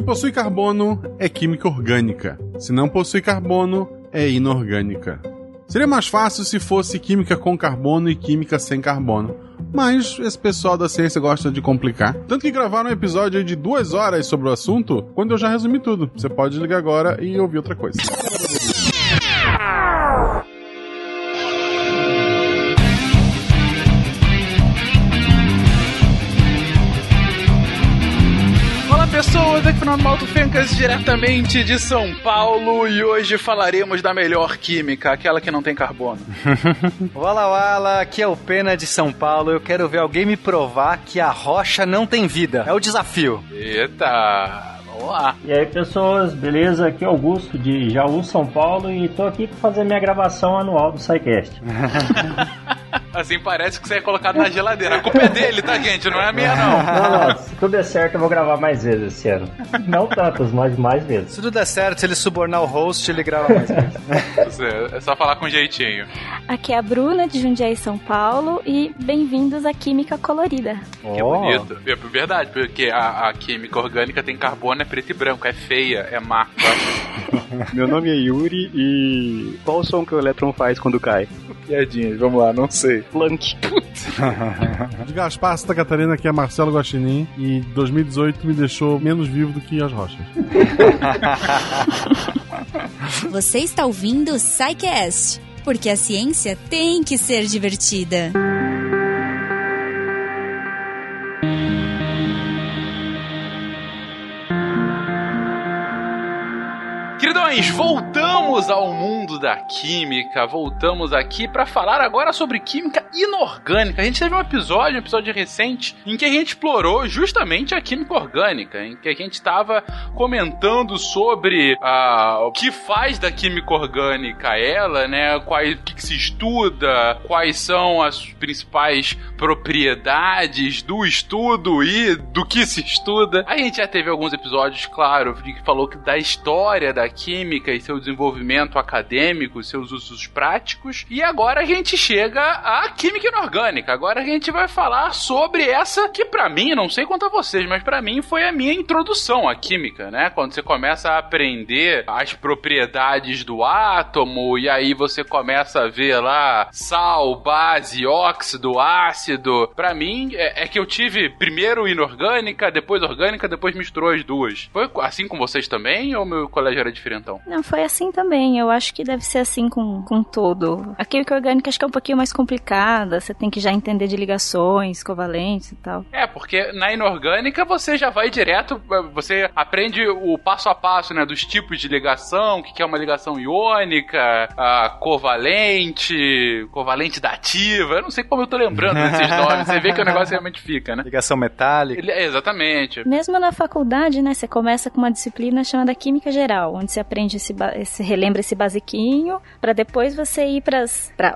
Se possui carbono, é química orgânica. Se não possui carbono, é inorgânica. Seria mais fácil se fosse química com carbono e química sem carbono. Mas esse pessoal da ciência gosta de complicar. Tanto que gravaram um episódio de duas horas sobre o assunto, quando eu já resumi tudo. Você pode ligar agora e ouvir outra coisa. Aqui Fernando Malto Fencas, diretamente de São Paulo, e hoje falaremos da melhor química, aquela que não tem carbono. Wala Wala, aqui é o Pena de São Paulo, eu quero ver alguém me provar que a rocha não tem vida. É o desafio. Eita! Vamos lá. E aí, pessoas, beleza? Aqui é Augusto de Jaú, São Paulo, e tô aqui para fazer minha gravação anual do SciCast. Assim parece que você é colocado na geladeira. A culpa é dele, tá, gente? Não é a minha, não. Não, não. Se tudo der certo, eu vou gravar mais vezes esse ano. Não tantas, mas mais vezes. Se tudo der certo, se ele subornar o host, ele grava mais vezes. É só falar com jeitinho. Aqui é a Bruna, de Jundiaí, São Paulo, e bem-vindos à Química Colorida. Que oh. bonito. É verdade, porque a, a, química orgânica tem carbono, é preto e branco, é feia, é má. Meu nome é Yuri e qual o som que o elétron faz quando cai? Piadinhas, vamos lá, não sei. Planck. De Gaspar, Santa Catarina, aqui é Marcelo Guaxinim e 2018 me deixou menos vivo do que as rochas. Você está ouvindo o Psycast, porque a ciência tem que ser divertida. Queridões, voltamos ao mundo da química, voltamos aqui para falar agora sobre química inorgânica. A gente teve um episódio, um episódio recente, em que a gente explorou justamente a química orgânica, em que a gente estava comentando sobre uh, o que faz da química orgânica ela, né? Quais, o que, que se estuda, quais são as principais propriedades do estudo e do que se estuda. A gente já teve alguns episódios, claro, que falou que da história da química e seu desenvolvimento acadêmico, seus usos práticos. E agora a gente chega à química inorgânica. Agora a gente vai falar sobre essa que para mim, não sei quanto a vocês, mas para mim foi a minha introdução à química, né? Quando você começa a aprender as propriedades do átomo e aí você começa a ver lá sal, base, óxido, ácido. Para mim é, é que eu tive primeiro inorgânica, depois orgânica, depois misturou as duas. Foi assim com vocês também ou meu colégio era diferentão? Não, foi assim também. Eu acho que deve ser assim com, com todo. A química orgânica acho que é um pouquinho mais complicada. Você tem que já entender de ligações, covalentes e tal. É, porque na inorgânica você já vai direto, você aprende o passo a passo, né, dos tipos de ligação, o que é uma ligação iônica, a covalente, covalente dativa. Eu não sei como eu tô lembrando desses nomes. Você vê que o negócio realmente fica, né? Ligação metálica. exatamente. Mesmo na faculdade, né, você começa com uma disciplina chamada Química Geral, onde você aprende esse, esse relembra esse basiquinho, para depois você ir para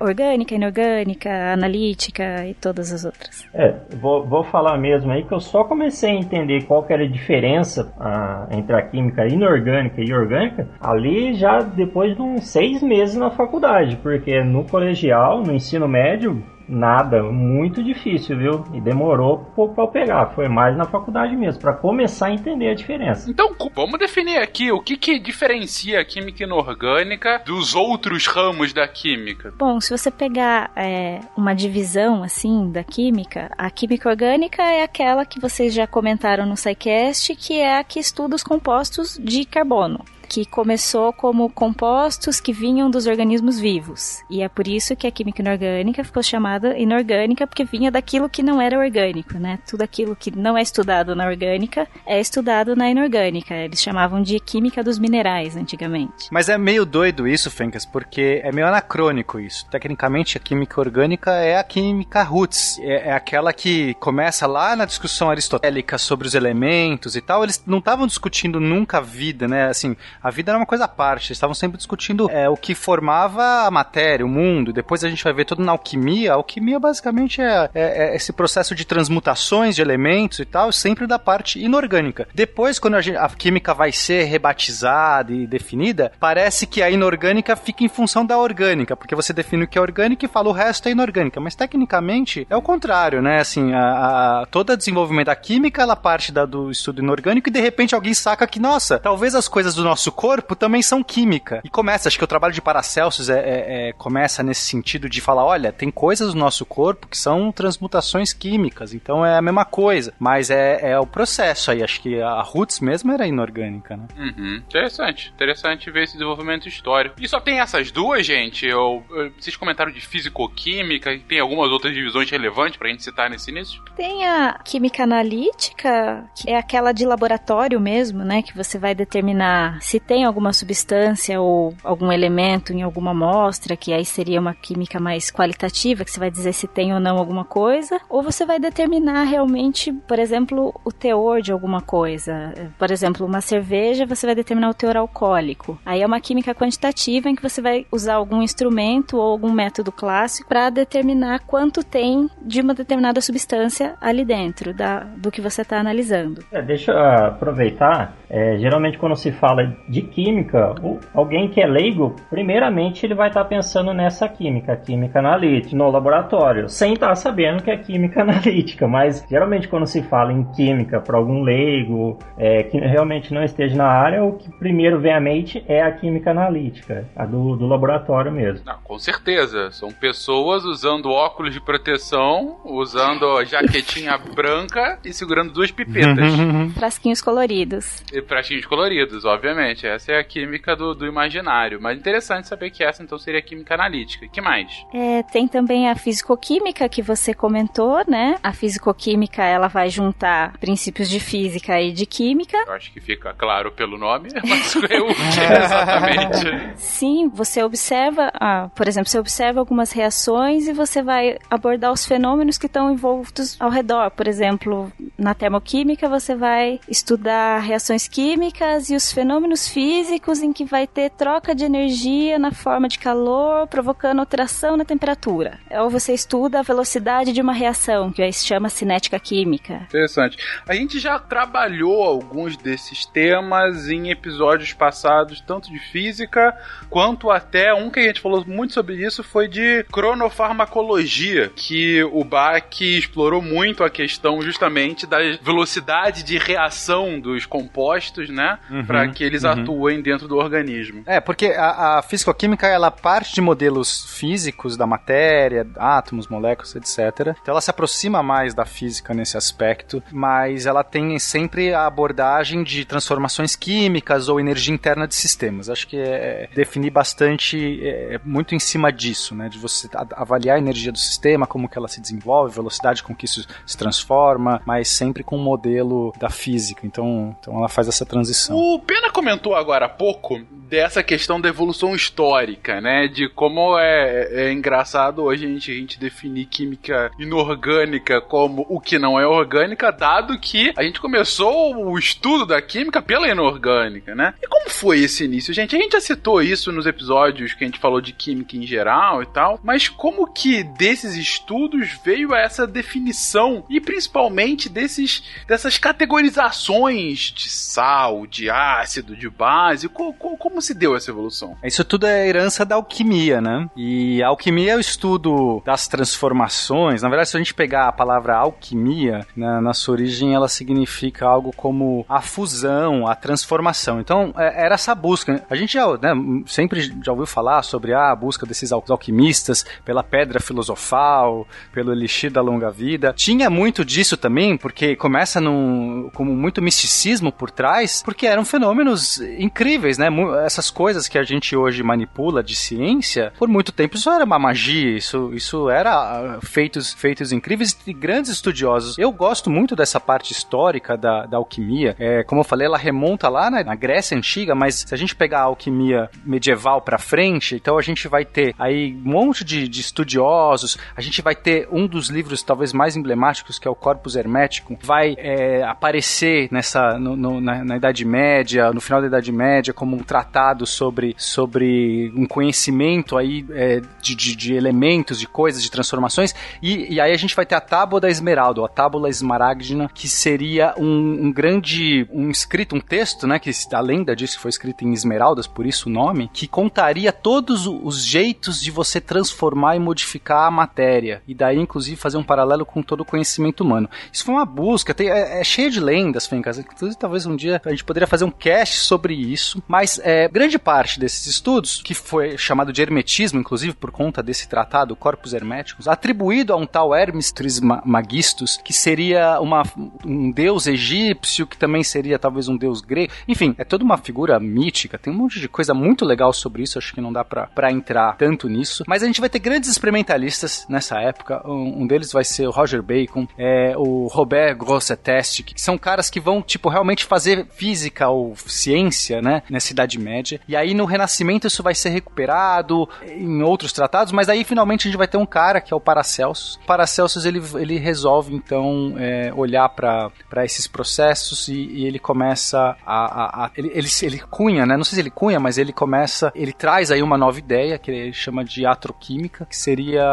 orgânica, inorgânica, analítica e todas as outras. É, vou, vou falar mesmo aí que eu só comecei a entender qual que era a diferença a, entre a química inorgânica e orgânica ali já depois de uns seis meses na faculdade, porque no colegial, no ensino médio, Nada, muito difícil, viu? E demorou um pouco para eu pegar. Foi mais na faculdade mesmo, para começar a entender a diferença. Então, vamos definir aqui o que, que diferencia a química inorgânica dos outros ramos da química. Bom, se você pegar é, uma divisão assim da química, a química orgânica é aquela que vocês já comentaram no SciCast, que é a que estuda os compostos de carbono que começou como compostos que vinham dos organismos vivos. E é por isso que a química inorgânica ficou chamada inorgânica, porque vinha daquilo que não era orgânico, né? Tudo aquilo que não é estudado na orgânica é estudado na inorgânica. Eles chamavam de química dos minerais antigamente. Mas é meio doido isso, Fencas, porque é meio anacrônico isso. Tecnicamente, a química orgânica é a química roots. É, é aquela que começa lá na discussão aristotélica sobre os elementos e tal. Eles não estavam discutindo nunca a vida, né? Assim, A vida era uma coisa à parte. Eles estavam sempre discutindo é, o que formava a matéria, o mundo. Depois a gente vai ver tudo na alquimia. A alquimia basicamente é, é, é esse processo de transmutações de elementos e tal, sempre da parte inorgânica. Depois, quando a, gente, a química vai ser rebatizada e definida, parece que a inorgânica fica em função da orgânica, porque você define o que é orgânico e fala o resto é inorgânica. Mas tecnicamente é o contrário, né? Assim, a, a todo desenvolvimento da química ela parte da, do estudo inorgânico e de repente alguém saca que, nossa, talvez as coisas do nosso corpo também são química. E começa, acho que o trabalho de Paracelsus é, é, é, começa nesse sentido de falar: olha, tem coisas do nosso corpo que são transmutações químicas, então é a mesma coisa. Mas é, é o processo aí, acho que a roots mesmo era inorgânica, né? Uhum. Interessante, interessante ver esse desenvolvimento histórico. E só tem essas duas, gente? Eu, eu, vocês comentaram de físico-química, tem algumas outras divisões relevantes pra gente citar nesse início? Tem a química analítica, que é aquela de laboratório mesmo, né? Que você vai determinar se tem alguma substância ou algum elemento em alguma amostra, que aí seria uma química mais qualitativa, que você vai dizer se tem ou não alguma coisa, ou você vai determinar realmente, por exemplo, o teor de alguma coisa. Por exemplo, uma cerveja, você vai determinar o teor alcoólico. Aí é uma química quantitativa em que você vai usar algum instrumento ou algum método clássico para determinar quanto tem de uma determinada substância ali dentro da, do que você está analisando. É, deixa eu aproveitar. É, geralmente quando se fala de química, o, alguém que é leigo, primeiramente ele vai estar tá pensando nessa química, química analítica, no laboratório, sem estar tá sabendo que é química analítica. Mas geralmente quando se fala em química para algum leigo é, que realmente não esteja na área, o que primeiro vem à mente é a química analítica, a do, do laboratório mesmo. Não, com certeza. São pessoas usando óculos de proteção, usando jaquetinha branca e segurando duas pipetas. Frasquinhos coloridos. E frasquinhos coloridos, obviamente. Essa é a química do, do imaginário. Mas interessante saber que essa então seria a química analítica. que mais? É, tem também a fisicoquímica que você comentou, né? A fisicoquímica ela vai juntar princípios de física e de química. Eu acho que fica claro pelo nome, mas eu exatamente. Sim, você observa, ah, por exemplo, você observa algumas reações e você vai abordar os fenômenos que estão envolvidos ao redor. Por exemplo, na termoquímica você vai estudar reações químicas e os fenômenos físicos em que vai ter troca de energia na forma de calor, provocando alteração na temperatura. Ou você estuda a velocidade de uma reação, que se chama cinética química. Interessante. A gente já trabalhou alguns desses temas em episódios passados, tanto de física quanto até um que a gente falou muito sobre isso foi de cronofarmacologia, que o Bach explorou muito a questão justamente da velocidade de reação dos compostos, né, uhum, para que eles uhum. atuem dentro do organismo. É, porque a, a físico-química ela parte de modelos físicos da matéria, átomos, moléculas, etc. Então ela se aproxima mais da física nesse aspecto, mas ela tem sempre a abordagem de transformações químicas ou energia interna de sistemas. Acho que é, é definir bastante, é, é, muito em cima disso, né? De você avaliar a energia do sistema, como que ela se desenvolve, velocidade com que isso se transforma, mas sempre com o um modelo da física. Então, então ela faz essa transição. O Pena comentou agora há pouco dessa questão da evolução histórica, né? De como é, é engraçado hoje a gente, a gente definir química inorgânica como o que não é orgânica, dado que a gente começou o estudo da química pela inorgânica, né? E como foi esse início, gente? A gente já citou isso nos episódios que a gente falou de química em geral e tal, mas como que desses estudos veio essa definição e principalmente desses dessas categorizações de sal, de ácido, de base? Como, como se deu essa evolução? Isso tudo é herança da alquimia, né? E a alquimia é o estudo das transformações. Na verdade, se a gente pegar a palavra alquimia, né, na sua origem ela significa algo como a fusão, a transformação. Então, é, era essa busca. A gente já né, sempre já ouviu falar sobre a busca desses alquimistas pela pedra filosofal, pelo elixir da longa vida. Tinha muito disso também, porque começa num, como muito misticismo por trás, porque eram fenômenos incríveis, né? Essas coisas que a gente hoje manipula de ciência, por muito tempo isso era uma magia, isso, isso era uh, feitos, feitos incríveis e grandes estudiosos. Eu gosto muito dessa parte histórica da, da alquimia. É, como eu falei, ela remonta lá na, na Grécia Antiga, mas se a gente pegar a alquimia medieval para frente, então a gente vai ter aí um monte de, de estudiosos, a gente vai ter um dos livros talvez mais emblemáticos, que é o Corpus Hermético, vai é, aparecer nessa no, no, na, na, Idade Média, no final da Idade Média, como um tratado sobre, sobre um conhecimento aí é, de, de, de, elementos, de coisas, de transformações, e, e, aí a gente vai ter a Tábua da Esmeralda, ou a Tábula Esmaragdina, que seria um, um grande, um escrito, um texto, né, que a lenda diz que foi escrito em esmeraldas, por isso o nome, que contaria todos os jeitos de você transformar e modificar a matéria, e daí inclusive fazer um paralelo com todo o conhecimento humano. Isso foi uma busca, tem, é, é cheio de lendas, Fencas, inclusive talvez um dia a gente poderia fazer um cast sobre isso, mas é, grande parte desses estudos, que foi chamado de hermetismo, inclusive por conta desse tratado, Corpus Herméticos, atribuído a um tal Hermes Trismegistus, que seria uma, um deus egípcio, que também seria talvez um deus grego, enfim, é toda uma figura mítica, tem um monte de coisa muito legal sobre isso, acho que não dá para entrar tanto nisso, mas a gente vai ter grandes experimentalistas nessa época, um, um deles vai ser o Roger Bacon, é, o Robert Grosseteste, que são caras que vão, tipo, realmente fazer física ou ciência, né, nessa Idade Média, e aí no Renascimento isso vai ser recuperado em outros tratados, mas aí finalmente a gente vai ter um cara que é o Paracelsus. O Paracelsus, ele, ele resolve, então, é, olhar para esses processos e, e, ele começa a... a, a ele, ele, ele cunha, né, não sei se ele cunha, mas ele começa, ele traz aí uma nova ideia, que ele chama de atroquímica, que seria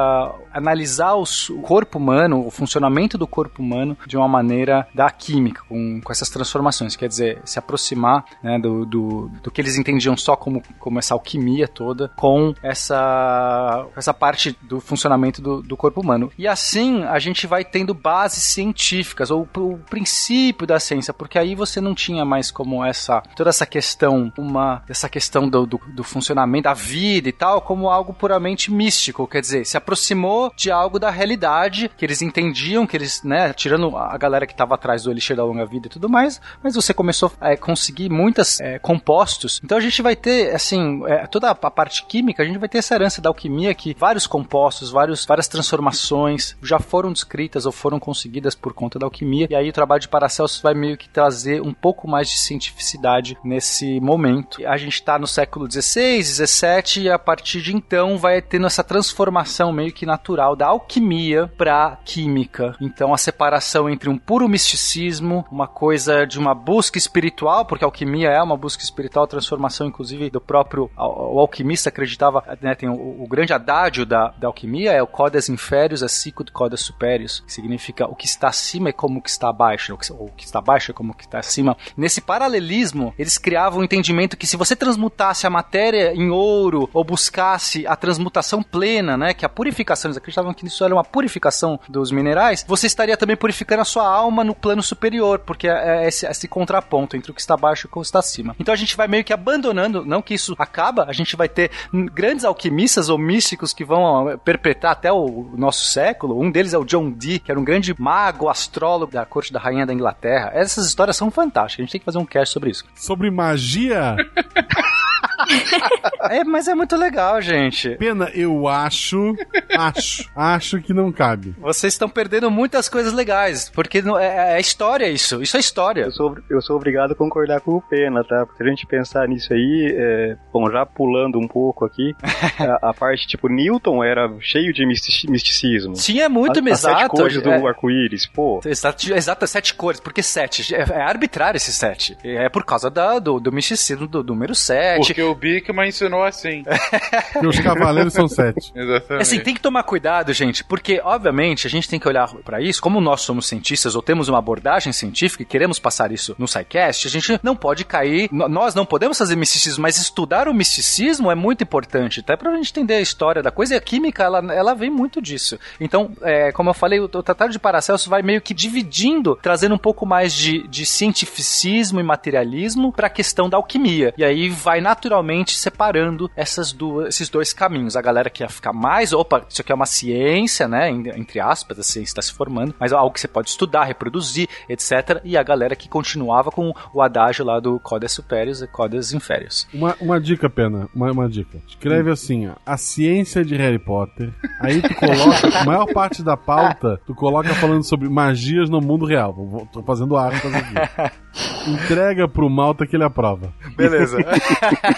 analisar os, o corpo humano, o funcionamento do corpo humano de uma maneira da química, com, com essas transformações. Quer dizer, se aproximar né, do, do, do, que eles entendiam só como, como essa alquimia toda, com essa, essa parte do funcionamento do, do corpo humano. E assim a gente vai tendo bases científicas, ou o princípio da ciência, porque aí você não tinha mais como essa toda essa questão, uma essa questão do, do, do funcionamento da vida e tal, como algo puramente místico. Quer dizer, se aproximou de algo da realidade que eles entendiam, que eles, né, tirando a galera que estava atrás do Elixir da Longa Vida e tudo mais, mas você começou a é, conseguir muitos é, compostos. Então a gente vai ter, assim, é, toda a parte química, a gente vai ter essa herança da alquimia que vários compostos, vários, várias transformações já foram descritas ou foram conseguidas por conta da alquimia. E aí o trabalho de Paracelsus vai meio que trazer um pouco mais de cientificidade nesse momento. A gente está no século XVI, XVII e a partir de então vai tendo essa transformação meio que natural da alquimia para química. Então a separação entre um puro misticismo, uma coisa de uma busca espiritual, porque a alquimia é uma busca espiritual, transformação inclusive do próprio o alquimista acreditava, né, tem o, o, grande adágio da, da alquimia é o codes inferius é sicut codes superius, que significa o que está acima é como o que está abaixo, ou o que está abaixo é como o que está acima. Nesse paralelismo, eles criavam o um entendimento que se você transmutasse a matéria em ouro ou buscasse a transmutação plena, né, que a purificação, eles acreditavam que isso era uma purificação dos minerais, você estaria também purificando a sua alma no plano superior, porque é esse, esse contraponto entre o que está abaixo e o que está acima. Então a gente vai meio que abandonando, não que isso acaba, a gente vai ter grandes alquimistas ou místicos que vão perpetrar até o nosso século. Um deles é o John Dee, que era um grande mago, astrólogo da corte da rainha da Inglaterra. Essas histórias são fantásticas, a gente tem que fazer um cast sobre isso. Sobre magia? é, mas é muito legal, gente. Pena, eu acho, acho, acho que não cabe. Vocês estão perdendo muitas coisas legais, porque não, é, é, história isso, isso é história. Eu sou, eu sou obrigado a concordar com o Pena, tá? Porque se a gente pensar nisso aí, é, bom, já pulando um pouco aqui, a, a, parte, tipo, Newton era cheio de misticismo. Tinha muito, a, exato. As sete cores do é, arco-íris, pô. Exato, exato, sete cores, porque sete, é, é arbitrário esse sete. É por causa da, do, do misticismo do número sete. Porque o Bigman ensinou assim. e os cavaleiros são sete. Exatamente. Assim, tem que tomar cuidado, gente, porque, obviamente, a gente tem que olhar para isso, como nós somos cientistas ou temos uma abordagem científica e queremos passar isso no SciCast, a gente não pode cair, nós não podemos fazer misticismo, mas estudar o misticismo é muito importante, até pra gente entender a história da coisa, e a química, ela, ela vem muito disso. Então, é, como eu falei, o, o Tratado de Paracelsus vai meio que dividindo, trazendo um pouco mais de, de cientificismo e materialismo para a questão da alquimia. E aí vai naturalmente naturalmente separando essas duas, esses dois caminhos. A galera que ia ficar mais, opa, isso aqui é uma ciência, né? Entre aspas, a ciência está se formando, mas é algo que você pode estudar, reproduzir, etc. E a galera que continuava com o adágio lá do Codes Superius e Codes Inferius. Uma, uma dica, Pena, uma, uma dica. Escreve hum. assim, ó, a ciência de Harry Potter. Aí tu coloca, a maior parte da pauta, tu coloca falando sobre magias no mundo real. Tô fazendo aspas aqui. Entrega pro Malta que ele aprova. Beleza.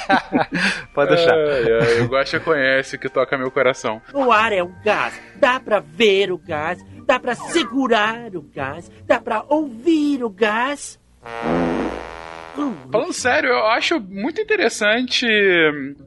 Pode deixar. É, é, eu gosto conhece que toca meu coração. O ar é um gás. Dá pra ver o gás. Dá pra segurar o gás. Dá pra ouvir o gás. Falando sério, eu acho muito interessante.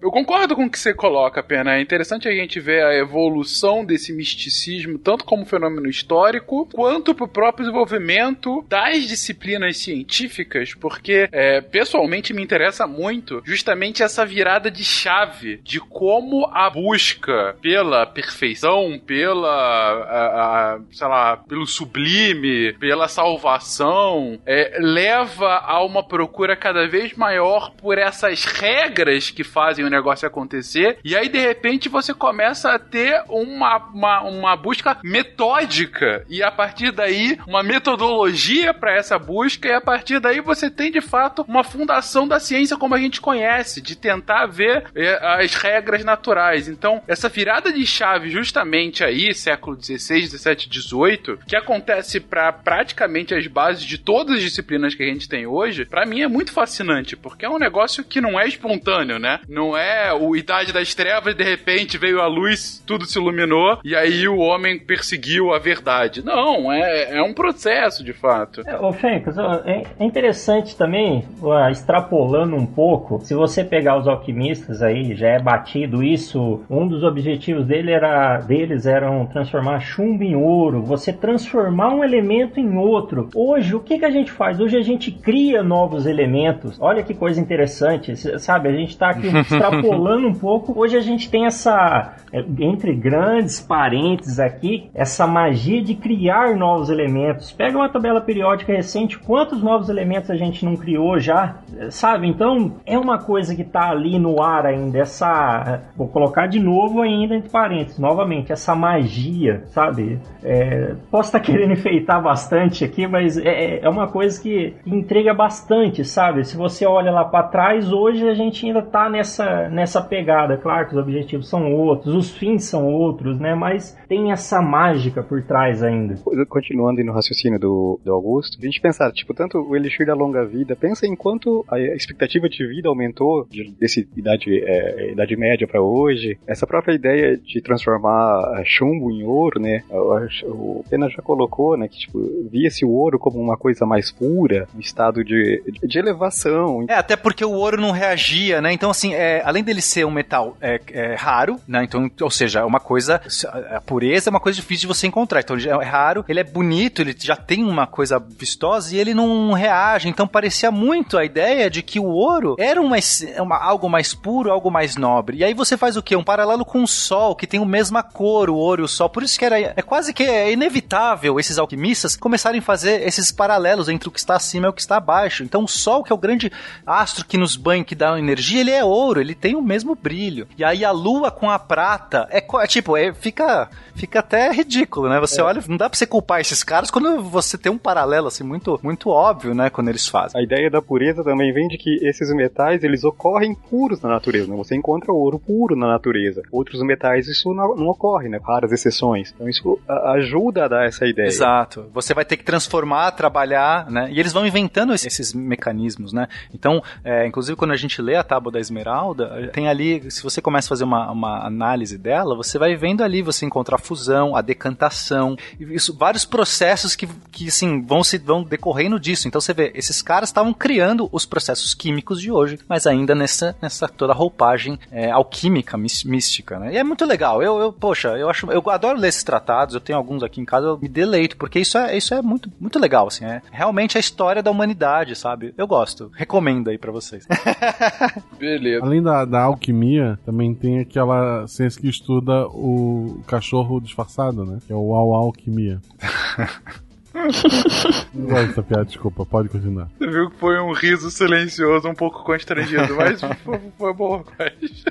Eu concordo com o que você coloca, Pena. É interessante a gente ver a evolução desse misticismo, tanto como fenômeno histórico, quanto pro próprio desenvolvimento das disciplinas científicas, porque é, pessoalmente me interessa muito justamente essa virada de chave de como a busca pela perfeição, pela, a, a, sei lá, pelo sublime, pela salvação, é, leva a uma procura procura cada vez maior por essas regras que fazem o negócio acontecer. E aí, de repente, você começa a ter uma, uma, uma busca metódica. E a partir daí, uma metodologia para essa busca. E a partir daí, você tem de fato uma fundação da ciência como a gente conhece, de tentar ver é, as regras naturais. Então, essa virada de chave, justamente aí, século XVI, XVII, XVIII, que acontece para praticamente as bases de todas as disciplinas que a gente tem hoje, para mim é muito fascinante, porque é um negócio que não é espontâneo, né? Não é o Idade das Trevas, de repente veio a luz, tudo se iluminou, e aí o homem perseguiu a verdade. Não, é, é um processo, de fato. É, ô, Fencas, é, é interessante também, extrapolando um pouco, se você pegar os alquimistas aí, já é batido isso, um dos objetivos dele era, deles eram transformar chumbo em ouro, você transformar um elemento em outro. Hoje, o que, que a gente faz? Hoje a gente cria novos elementos elementos. Olha que coisa interessante, sabe? A gente está aqui extrapolando um pouco. Hoje a gente tem essa, é, entre grandes parênteses aqui, essa magia de criar novos elementos. Pega uma tabela periódica recente, quantos novos elementos a gente não criou já, sabe? Então é uma coisa que está ali no ar ainda. Essa, vou colocar de novo ainda entre parênteses, novamente, essa magia, sabe? É, posso estar tá querendo enfeitar bastante aqui, mas é, é uma coisa que entrega bastante, sabe? Se você olha lá para trás, hoje a gente ainda tá nessa, nessa pegada. Claro que os objetivos são outros, os fins são outros, né? Mas tem essa mágica por trás ainda. Continuando no raciocínio do, do Augusto, a gente pensar, tipo, tanto o Elixir da Longa Vida, pensa em quanto a expectativa de vida aumentou de, desse idade, é, idade média para hoje. Essa própria ideia de transformar chumbo em ouro, né? O Pena já colocou, né? Que, tipo, via-se o ouro como uma coisa mais pura, um estado de, de de elevação. É, até porque o ouro não reagia, né? Então, assim, é, além dele ser um metal é, é, raro, né? Então, ou seja, é uma coisa. A pureza é uma coisa difícil de você encontrar. Então, é raro, ele é bonito, ele já tem uma coisa vistosa e ele não reage. Então, parecia muito a ideia de que o ouro era uma, uma, algo mais puro, algo mais nobre. E aí você faz o quê? Um paralelo com o sol, que tem a mesma cor, o ouro e o sol. Por isso que era, é quase que é inevitável esses alquimistas começarem a fazer esses paralelos entre o que está acima e o que está abaixo. Então, o Sol, que é o grande astro que nos banha, que dá energia, ele é ouro, ele tem o mesmo brilho. E aí a Lua com a prata é, é tipo, é, fica, fica até ridículo, né? Você é. olha, não dá pra você culpar esses caras quando você tem um paralelo assim muito, muito óbvio, né? Quando eles fazem. A ideia da pureza também vem de que esses metais eles ocorrem puros na natureza, né? Você encontra ouro puro na natureza. Outros metais isso não, não ocorre, né? Raras exceções. Então isso ajuda a dar essa ideia. Exato. Você vai ter que transformar, trabalhar, né? E eles vão inventando esses mecanismos mecanismos, né? Então, é, inclusive quando a gente lê a Tábua da Esmeralda, tem ali, se você começa a fazer uma, uma análise dela, você vai vendo ali, você encontra a fusão, a decantação, isso, vários processos que, que assim, vão se vão decorrendo disso. Então você vê, esses caras estavam criando os processos químicos de hoje, mas ainda nessa, nessa toda roupagem é, alquímica, mística, né? E é muito legal. Eu, eu, poxa, eu acho, eu adoro ler esses tratados, eu tenho alguns aqui em casa, eu me deleito, porque isso é, isso é muito, muito legal, assim, é realmente a história da humanidade, sabe? Eu gosto. Recomendo aí para vocês. Beleza. Além da, da alquimia, também tem aquela ciência que estuda o cachorro disfarçado, né? Que é o Au Alquimia. Não gosto dessa piada, desculpa, pode continuar. Você viu que foi um riso silencioso, um pouco constrangido, mas foi, foi bom. Mas...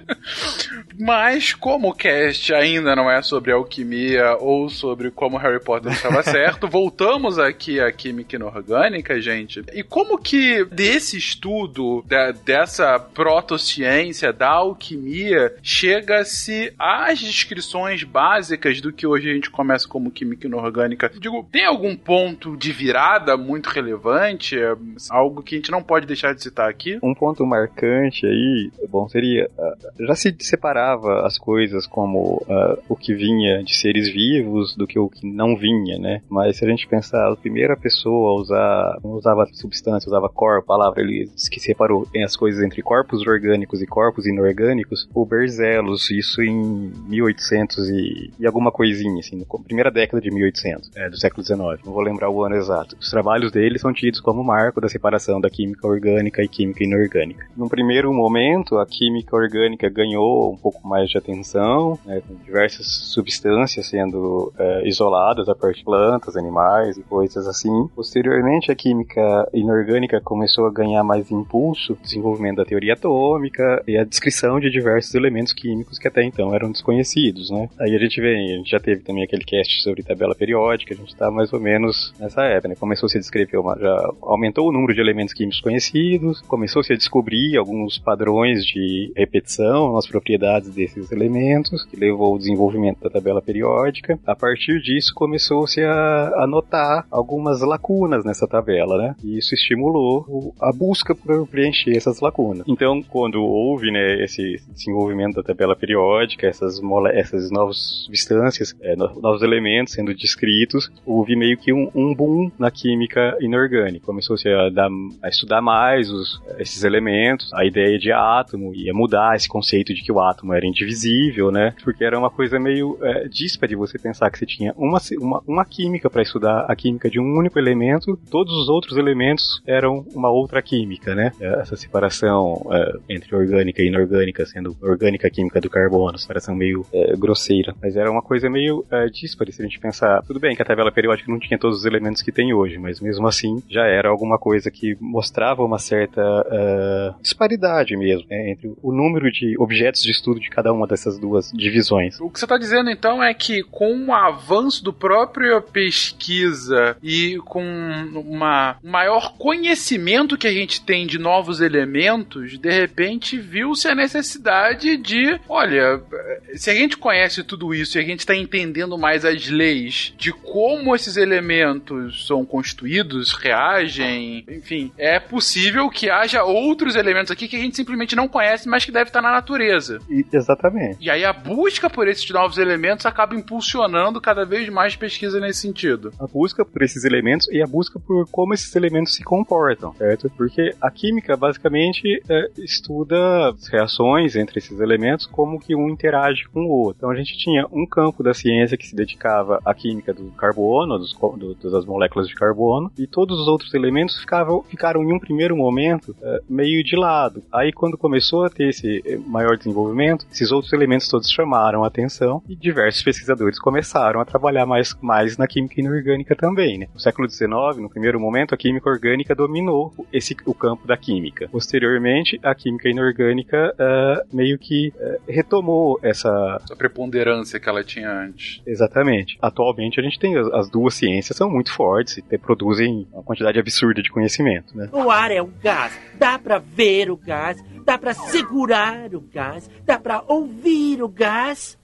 mas como o cast ainda não é sobre alquimia ou sobre como Harry Potter estava certo, voltamos aqui à química inorgânica, gente. E como que desse estudo, da, dessa protociência, da alquimia, chega-se às descrições básicas do que hoje a gente começa como química inorgânica? Digo, tem algum ponto de virada muito relevante? É algo que a gente não pode deixar de citar aqui? Um ponto marcante aí, bom, seria. Uh, já se separava as coisas como uh, o que vinha de seres vivos do que o que não vinha, né? Mas se a gente pensar, a primeira pessoa a usar. não usava substância, usava corpo, palavra, ele que separou as coisas entre corpos orgânicos e corpos inorgânicos, o Berzelos, isso em 1800 e, e alguma coisinha, assim, na primeira década de 1800, é, do século XIX, não vou lembrar o ano exato. Os trabalhos dele são tidos como marco da separação da química orgânica e química inorgânica. Num primeiro momento, a química orgânica ganhou um pouco mais de atenção, né, com diversas substâncias sendo é, isoladas a partir de plantas, animais e coisas assim. Posteriormente, a química inorgânica começou a ganhar mais impulso, desenvolvimento da teoria atômica e a descrição de diversos elementos químicos que até então eram desconhecidos, né? Aí a gente vem, a gente já teve também aquele cast sobre tabela periódica, a gente está mais ou menos nessa época, né? Começou -se a descrever uma, já aumentou o número de elementos químicos conhecidos, começou-se a descobrir alguns padrões de repetição nas propriedades desses elementos, que levou ao desenvolvimento da tabela periódica. A partir disso, começou-se a, a notar algumas lacunas nessa tabela, né? E isso estimulou a busca por preencher essas lacunas. Então, quando houve né, esse desenvolvimento da tabela periódica, essas, essas novas substâncias, é, novos elementos sendo descritos, houve meio que um, um boom na química inorgânica. Começou-se a, a, estudar mais os, esses elementos, a ideia de átomo, ia mudar esse conceito de que o átomo era indivisível, né? Porque era uma coisa meio é, de você pensar que você tinha uma, uma, uma química para estudar a química de um único elemento, todos os outros elementos eram uma outra química, né? Essa separação é, entre orgânica e inorgânica, sendo orgânica a química do carbono, separação meio é, grosseira. Mas era uma coisa meio é, dispare se a gente pensar. Tudo bem que a tabela periódica não tinha todos os elementos que tem hoje, mas mesmo assim já era alguma coisa que mostrava uma certa uh, disparidade mesmo né, entre o número de objetos de estudo de cada uma dessas duas divisões. O que você está dizendo então é que com o avanço do próprio pesquisa e com uma maior conhecimento que a gente tem de novos elementos, de repente viu-se a necessidade de, olha, se a gente conhece tudo isso e a gente está entendendo mais as leis de como esses elementos são constituídos, reagem, enfim, é possível que haja outros elementos aqui que a gente simplesmente não conhece, mas que deve estar na natureza. E, exatamente. E aí a busca por esses novos elementos acaba impulsionando cada vez mais pesquisa nesse sentido. A busca por esses elementos e a busca por como esses elementos se comportam, certo? Porque a química basicamente é, estuda as reações entre esses elementos, como que um interage com o outro. Então a gente tinha um campo da ciência que se dedicava à química do carbono, dos, do, das moléculas de carbono, e todos os outros elementos ficavam, ficaram em um primeiro momento é, meio de lado. Aí quando começou a ter esse é, maior desenvolvimento, esses outros elementos todos chamaram a atenção e diversos pesquisadores começaram a trabalhar mais, mais na química inorgânica também. Né? No século XIX, no primeiro momento, a química orgânica dominou esse, o campo da química. Posteriormente, a química inorgânica uh, meio que uh, retomou essa... essa preponderância que ela tinha antes. Exatamente. Atualmente a gente tem as, as duas ciências são muito fortes e produzem uma quantidade absurda de conhecimento. Né? O ar é um gás, dá para ver o gás, dá para segurar o gás, dá para ouvir o gás.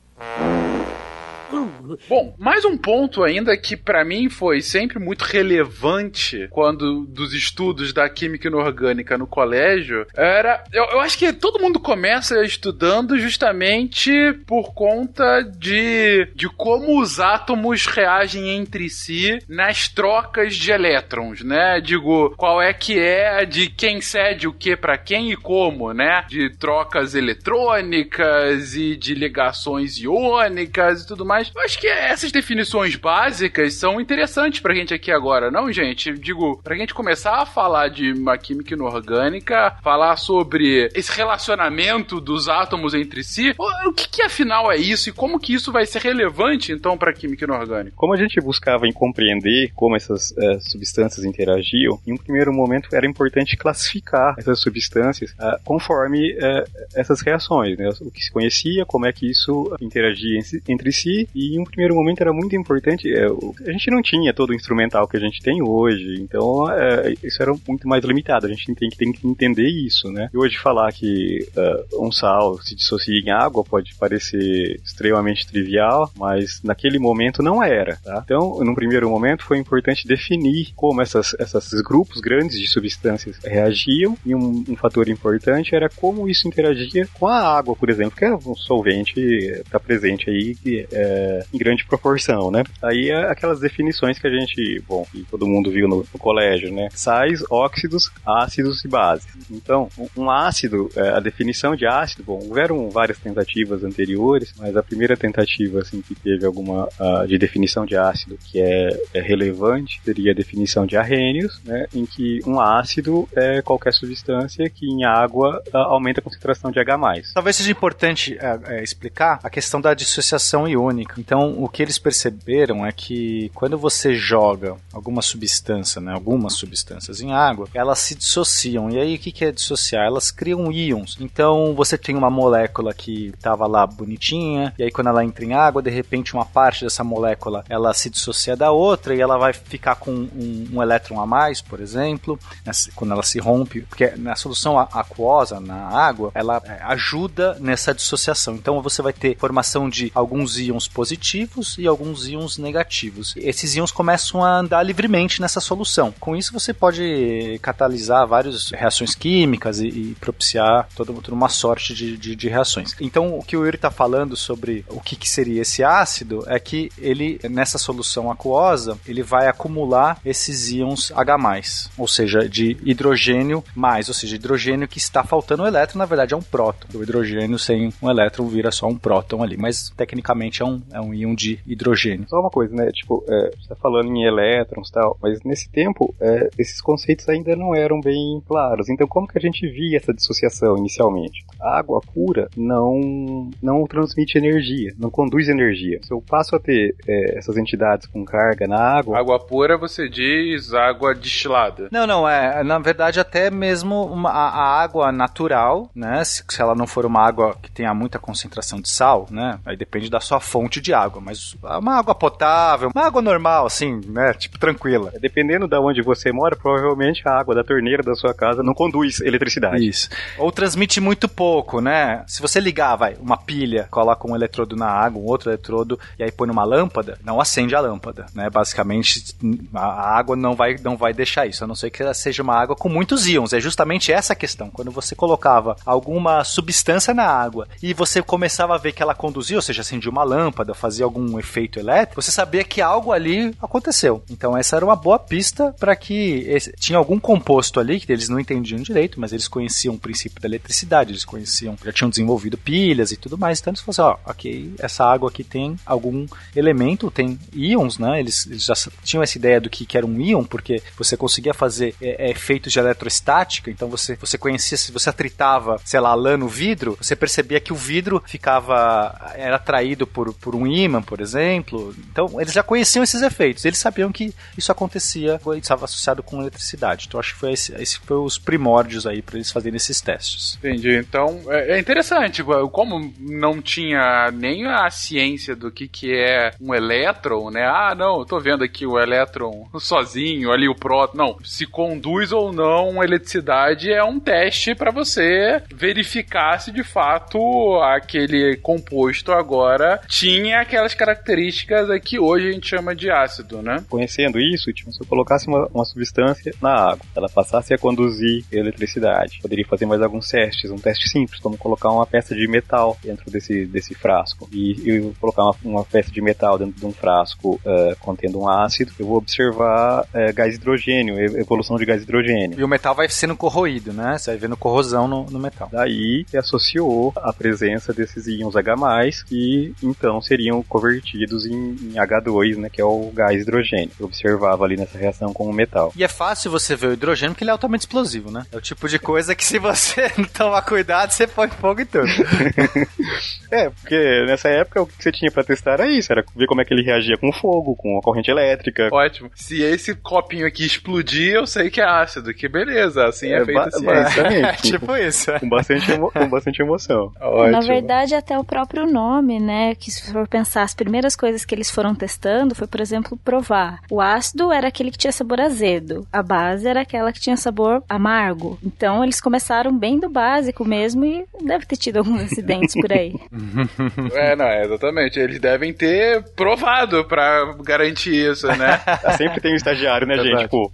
Bom, mais um ponto ainda que para mim foi sempre muito relevante quando dos estudos da química inorgânica no colégio era. Eu, eu acho que todo mundo começa estudando justamente por conta de, de como os átomos reagem entre si nas trocas de elétrons, né? Digo, qual é que é de quem cede o que para quem e como, né? De trocas eletrônicas e de ligações iônicas e tudo mais. Eu acho que essas definições básicas são interessantes pra gente aqui agora, não, gente? Digo, pra gente começar a falar de uma química inorgânica, falar sobre esse relacionamento dos átomos entre si, o que, que afinal é isso e como que isso vai ser relevante então pra química inorgânica? Como a gente buscava em compreender como essas eh, substâncias interagiam, em um primeiro momento era importante classificar essas substâncias ah, conforme eh, essas reações, né? o que se conhecia, como é que isso interagia entre si, e em um primeiro momento era muito importante. o- a gente não tinha todo o instrumental que a gente tem hoje, então eh, isso era muito mais limitado. A gente tem que, tem que entender isso, né? E hoje falar que eh, um sal se dissocia em água pode parecer extremamente trivial, mas naquele momento não era, tá? Então, num primeiro momento foi importante definir como essas, essas grupos grandes de substâncias reagiam, e um, um fator importante era como isso interagia com a água, por exemplo, que é um solvente está presente aí é, em grande proporção, né? Aí é aquelas definições que a gente, bom, que todo mundo viu no, no colégio, né? Sais, óxidos, ácidos e bases. Então, um- ácido, é, a definição de ácido, bom, houveram várias tentativas anteriores, mas a primeira tentativa, assim, que teve alguma ah, de definição de ácido que é, é relevante seria a definição de Arrhenius, né? Em que um ácido é qualquer substância que em água ah, aumenta a concentração de H+. Talvez seja importante é, explicar a questão da dissociação iônica. Então, o que eles perceberam é que quando você joga alguma substância, né, algumas substâncias em água, elas se dissociam. E aí, o que é dissociar? Elas criam íons. Então, você tem uma molécula que estava lá bonitinha, e aí quando ela entra em água, de repente uma parte dessa molécula ela se dissocia da outra e ela vai ficar com um, um elétron a mais, por exemplo, nessa- quando ela se rompe, porque na solução aquosa, na água, ela é, ajuda nessa dissociação. Então você vai ter formação de alguns íons positivos e alguns íons negativos. Esses íons começam a andar livremente nessa solução. Com isso você pode catalisar várias reações químicas e, e propiciar toda, toda uma sorte de, de, de reações. Então o que o Yuri está falando sobre o que, que seria esse ácido é que ele, nessa solução aquosa, ele vai acumular esses íons H+, ou seja, de hidrogênio mais, ou seja, hidrogênio que está faltando um elétron, na verdade é um próton. O hidrogênio sem um elétron vira só um próton ali, mas tecnicamente é um, é um íon de hidrogênio. Só uma coisa, né? Tipo, é, você tá falando em elétrons e tal, mas nesse tempo, é, esses conceitos ainda não eram bem claros. Então, como que a gente via essa dissociação inicialmente? A água pura não, não transmite energia, não conduz energia. Se eu passo a ter é, essas entidades com carga na água, Água pura, você diz água destilada. Não, não, é, na verdade até mesmo uma, a, a água natural, né, se, se ela não for uma água que tenha muita concentração de sal, né, aí depende da sua fonte de água, mas uma água potável, uma água normal, assim, né, tipo tranquila. dependendo da onde você mora, provavelmente a água da torneira da sua casa não conduz eletricidade. Isso. Ou transmite muito pouco, né? Se você ligar, vai, uma pilha, coloca um eletrodo na água, um outro eletrodo, e aí põe numa lâmpada, não acende a lâmpada, né? Basicamente, a a água não vai, não vai deixar isso, a não ser que ela seja uma água com muitos íons. É justamente essa a questão. Quando você colocava alguma substância na água e você começava a ver que ela conduzia, ou seja, acendia uma lâmpada, fazia algum efeito elétrico, você sabia que algo ali aconteceu. Então essa era uma boa pista para que esse- tinha algum composto ali que eles não entendiam direito, mas eles conheciam o princípio da eletricidade, eles conheciam, já tinham desenvolvido pilhas e tudo mais. Então eles falaram assim, ó, ok, essa água aqui tem algum elemento, tem íons, né? Eles, eles já tinham essa ideia do que, que era um íon, porque você conseguia fazer é, é, efeitos de eletrostática, então você, você conhecia, se você atritava, sei lá, lã no vidro, você percebia que o vidro ficava, era atraído por, por um ímã, por exemplo. Então eles já conheciam esses efeitos, eles sabiam que isso acontecia, e estava associado com eletricidade. Então acho que foi esse, esse foi os primórdios aí para eles fazerem esses testes. Entendi. Então, é é interessante. Como não tinha nem a ciência do que, que é um elétron, né? Ah, não, eu tô vendo aqui o elétron sozinho, ali o próton. Não, se conduz ou não eletricidade é um teste para você verificar se de fato aquele composto agora tinha aquelas características que hoje a gente chama de ácido, né? Conhecendo isso, tipo, se eu colocasse uma, uma substância na água, ela passasse a conduzir eletricidade. Poderia fazer mais alguns testes, um teste simples, como colocar uma peça de metal dentro desse, desse frasco. E eu colocar uma, uma peça de metal dentro de um frasco eh, contendo um ácido, eu vou observar eh, gás hidrogênio, e- evolução de gás hidrogênio. E o metal vai sendo corroído, né? Você vai vendo corrosão no, no metal. Daí se associou a presença desses íons H+, que então se seriam convertidos em, em H2, né, que é o gás hidrogênio. Eu observava ali nessa reação com o metal. E é fácil você ver o hidrogênio porque ele é altamente explosivo, né? É o tipo de coisa que se você não tomar cuidado, você põe fogo em tudo. é, porque nessa época o que você tinha pra testar era isso, era ver como é que ele reagia com fogo, com a corrente elétrica. Ótimo. Se esse copinho aqui explodir, eu sei que é ácido, que beleza, assim é, é feito assim. Basicamente. tipo isso. Com bastante, emo com bastante emoção. Ótimo. Na verdade, até o próprio nome, né, que se for pensar, as primeiras coisas que eles foram testando foi, por exemplo, provar. O ácido era aquele que tinha sabor azedo, a base era aquela que tinha sabor amargo. Então, eles começaram bem do básico mesmo e deve ter tido alguns acidentes por aí. é, não, é, exatamente. Eles devem ter provado para garantir isso, né? Sempre tem um estagiário, né, gente? Tipo,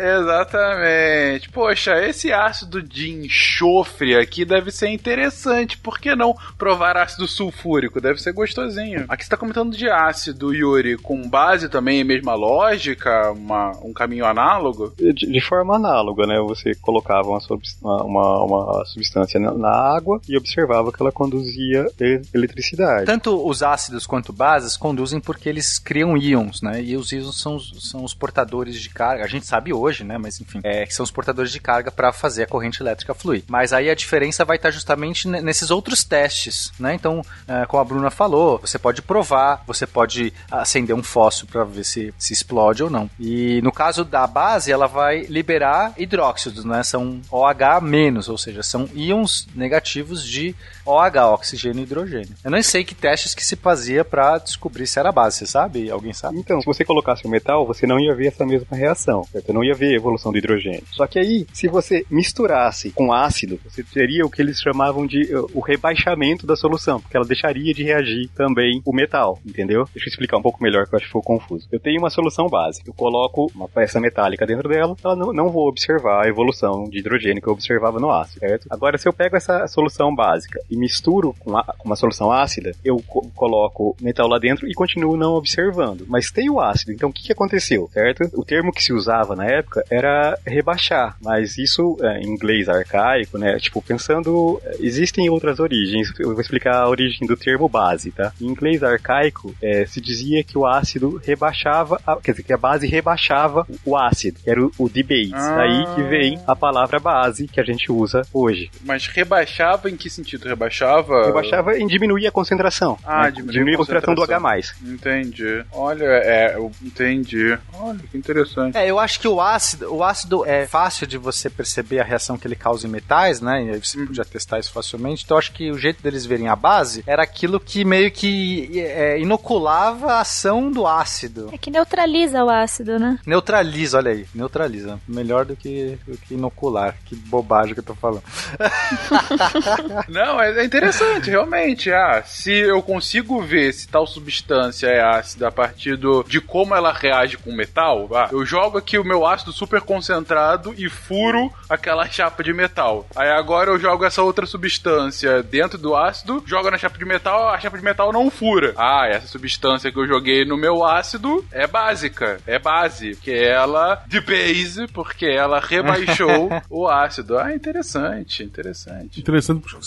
Exatamente. Poxa, esse ácido de enxofre aqui deve ser interessante. Por que não provar ácido sulfúrico? Deve ser gostosinho. Aqui você tá comentando de ácido, Yuri, com base também, mesma lógica, uma, um caminho análogo? De, de forma análoga, né? Você colocava uma, uma, uma substância na, na, água e observava que ela conduzia eletricidade. Tanto os ácidos quanto bases conduzem porque eles criam íons, né? E os íons são, são os portadores de carga. A gente sabe hoje hoje, né? Mas enfim, é, que são os portadores de carga para fazer a corrente elétrica fluir. Mas aí a diferença vai estar justamente nesses outros testes, né? Então, é, como a Bruna falou, você pode provar, você pode acender um fósforo para ver se, se explode ou não. E no caso da base, ela vai liberar hidróxidos, né? São OH-, ou seja, são íons negativos de OH, oxigênio e hidrogênio. Eu nem sei que testes que se fazia para descobrir se era base, você sabe? Alguém sabe? Então, se você colocasse o metal, você não ia ver essa mesma reação, Você não ia ver a evolução do hidrogênio. Só que aí, se você misturasse com ácido, você teria o que eles chamavam de uh, o rebaixamento da solução, porque ela deixaria de reagir também o metal, entendeu? Deixa eu explicar um pouco melhor, que eu acho que ficou confuso. Eu tenho uma solução base, eu coloco uma peça metálica dentro dela, ela não, não vou observar a evolução de hidrogênio que eu observava no ácido, certo? Agora, se eu pego essa solução básica e misturo com, a, com uma solução ácida, eu co coloco metal lá dentro e continuo não observando. Mas tem o ácido, então o que, que aconteceu, certo? O termo que se usava na época era rebaixar, mas isso é, em inglês arcaico, né? Tipo, pensando, existem outras origens. Eu vou explicar a origem do termo base, tá? Em inglês arcaico, é, se dizia que o ácido rebaixava, a, quer dizer, que a base rebaixava o ácido, que era o, o debase. Ah. Daí que vem a palavra base que a gente usa hoje. Mas rebaixava em que sentido? Rebaixava? Rebaixava em diminuir a concentração. Ah, né? diminuir, diminuir a concentração, do H+. Entendi. Olha, é, eu entendi. Olha, que interessante. É, eu acho que o ácido, o ácido é fácil de você perceber a reação que ele causa em metais, né? E aí você podia testar isso facilmente. Então eu acho que o jeito deles verem a base era aquilo que meio que é, inoculava a ação do ácido. É que neutraliza o ácido, né? Neutraliza, olha aí. Neutraliza. Melhor do que, do que inocular. Que bobagem que eu tô falando. Não, é interessante, realmente. Ah, se eu consigo ver se tal substância é ácida a partir do, de como ela reage com metal, ah, eu jogo aqui o meu ácido super concentrado e furo aquela chapa de metal. Aí agora eu jogo essa outra substância dentro do ácido, jogo na chapa de metal, a chapa de metal não fura. Ah, essa substância que eu joguei no meu ácido é básica, é base, porque ela de base, porque ela rebaixou o ácido. Ah, interessante, interessante. Interessante porque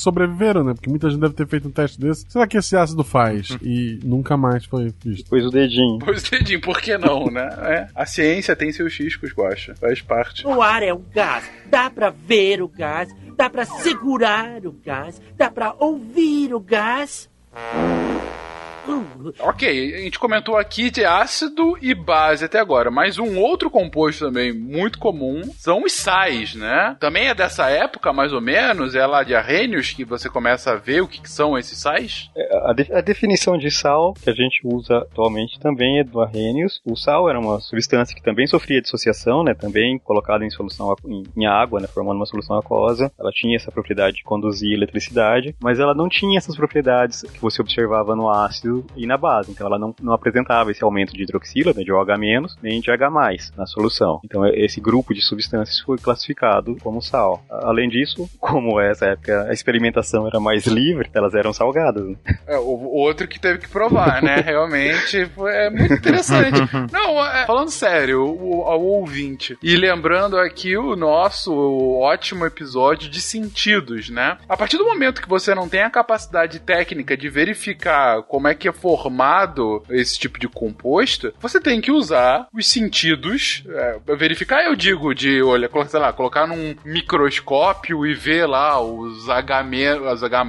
né? Porque muita gente deve ter feito um teste desse. Será que esse ácido faz? Uhum. e nunca mais foi visto. Pôs o dedinho. Pôs o dedinho, por que não, né? É. A ciência tem seus riscos, Guacha. Faz parte. O ar é um gás. Dá pra ver o gás. Dá pra segurar o gás. Dá pra ouvir o gás. Ok, a gente comentou aqui de ácido e base até agora, mas um outro composto também muito comum são os sais, né? Também é dessa época, mais ou menos, é lá de Arrhenius que você começa a ver o que, que são esses sais? É, a, de a, definição de sal que a gente usa atualmente também é do Arrhenius. O sal era uma substância que também sofria dissociação, né? Também colocada em solução em, em água, né? Formando uma solução aquosa. Ela tinha essa propriedade de conduzir eletricidade, mas ela não tinha essas propriedades que você observava no ácido e na base. Então ela não, não apresentava esse aumento de hidroxila, né, de OH- nem de H+, na solução. Então esse grupo de substâncias foi classificado como sal. Além disso, como essa época a experimentação era mais livre, elas eram salgadas. Né? É, o outro que teve que provar, né? Realmente é muito interessante. Não, é, falando sério, o, o, ouvinte. E lembrando aqui o nosso ótimo episódio de sentidos, né? A partir do momento que você não tem a capacidade técnica de verificar como é que que é formado esse tipo de composto, você tem que usar os sentidos, é, verificar, eu digo, de, olha, sei lá, colocar num microscópio e ver lá os H, os H+,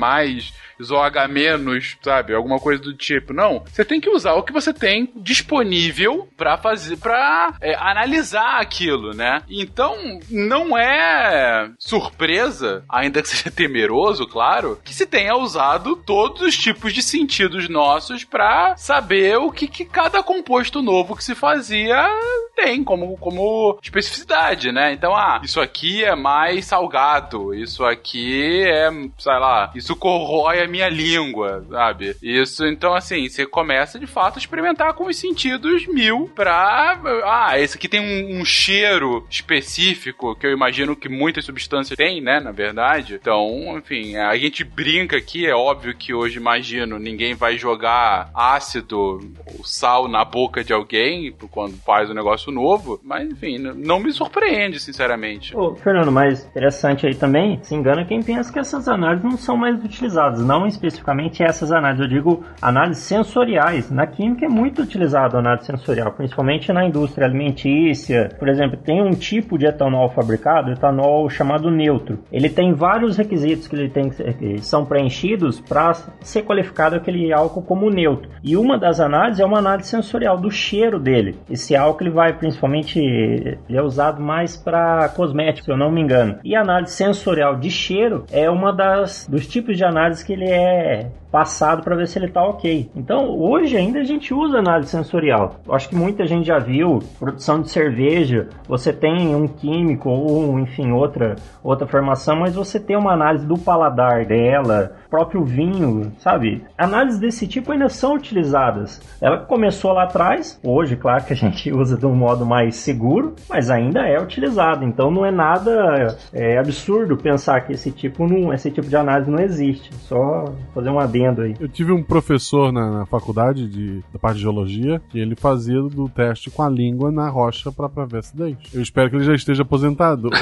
OH menos, sabe? Alguma coisa do tipo. Não. Você tem que usar o que você tem disponível pra fazer, pra é, analisar aquilo, né? Então, não é surpresa, ainda que seja temeroso, claro, que se tenha usado todos os tipos de sentidos nossos pra saber o que, que cada composto novo que se fazia tem como, como especificidade, né? Então, ah, isso aqui é mais salgado, isso aqui é, sei lá, isso corrói a minha língua, sabe? Isso, então, assim, você começa de fato a experimentar com os sentidos mil pra. Ah, esse aqui tem um, um cheiro específico que eu imagino que muitas substâncias têm, né? Na verdade. Então, enfim, a gente brinca aqui, é óbvio que hoje, imagino, ninguém vai jogar ácido ou sal na boca de alguém quando faz um negócio novo, mas enfim, não me surpreende, sinceramente. Ô, Fernando, mas interessante aí também, se engana quem pensa que essas análises não são mais utilizadas, não especificamente essas análises, eu digo análises sensoriais. Na química é muito utilizado a análise sensorial, principalmente na indústria alimentícia. Por exemplo, tem um tipo de etanol fabricado, etanol chamado neutro. Ele tem vários requisitos que ele tem que ser- que são preenchidos para ser qualificado aquele álcool como neutro. E uma das análises é uma análise sensorial do cheiro dele. Esse álcool ele vai principalmente ele é usado mais para cosméticos, se eu não me engano. E a análise sensorial de cheiro é uma das dos tipos de análise que ele é passado para ver se ele tá ok. Então, hoje ainda a gente usa análise sensorial. Acho que muita gente já viu produção de cerveja, você tem um químico ou, enfim, outra outra formação, mas você tem uma análise do paladar dela, próprio vinho, sabe? Análises desse tipo ainda são utilizadas. Ela começou lá atrás, hoje, claro que a gente usa de um modo mais seguro, mas ainda é utilizada. Então não é nada é, absurdo pensar que esse tipo, não, esse tipo de análise não existe. Só fazer um adendo aí. Eu tive um professor na, na faculdade de, da parte de geologia que ele fazia do teste com a língua na rocha pra, pra ver acidente. Eu espero que ele já esteja aposentado.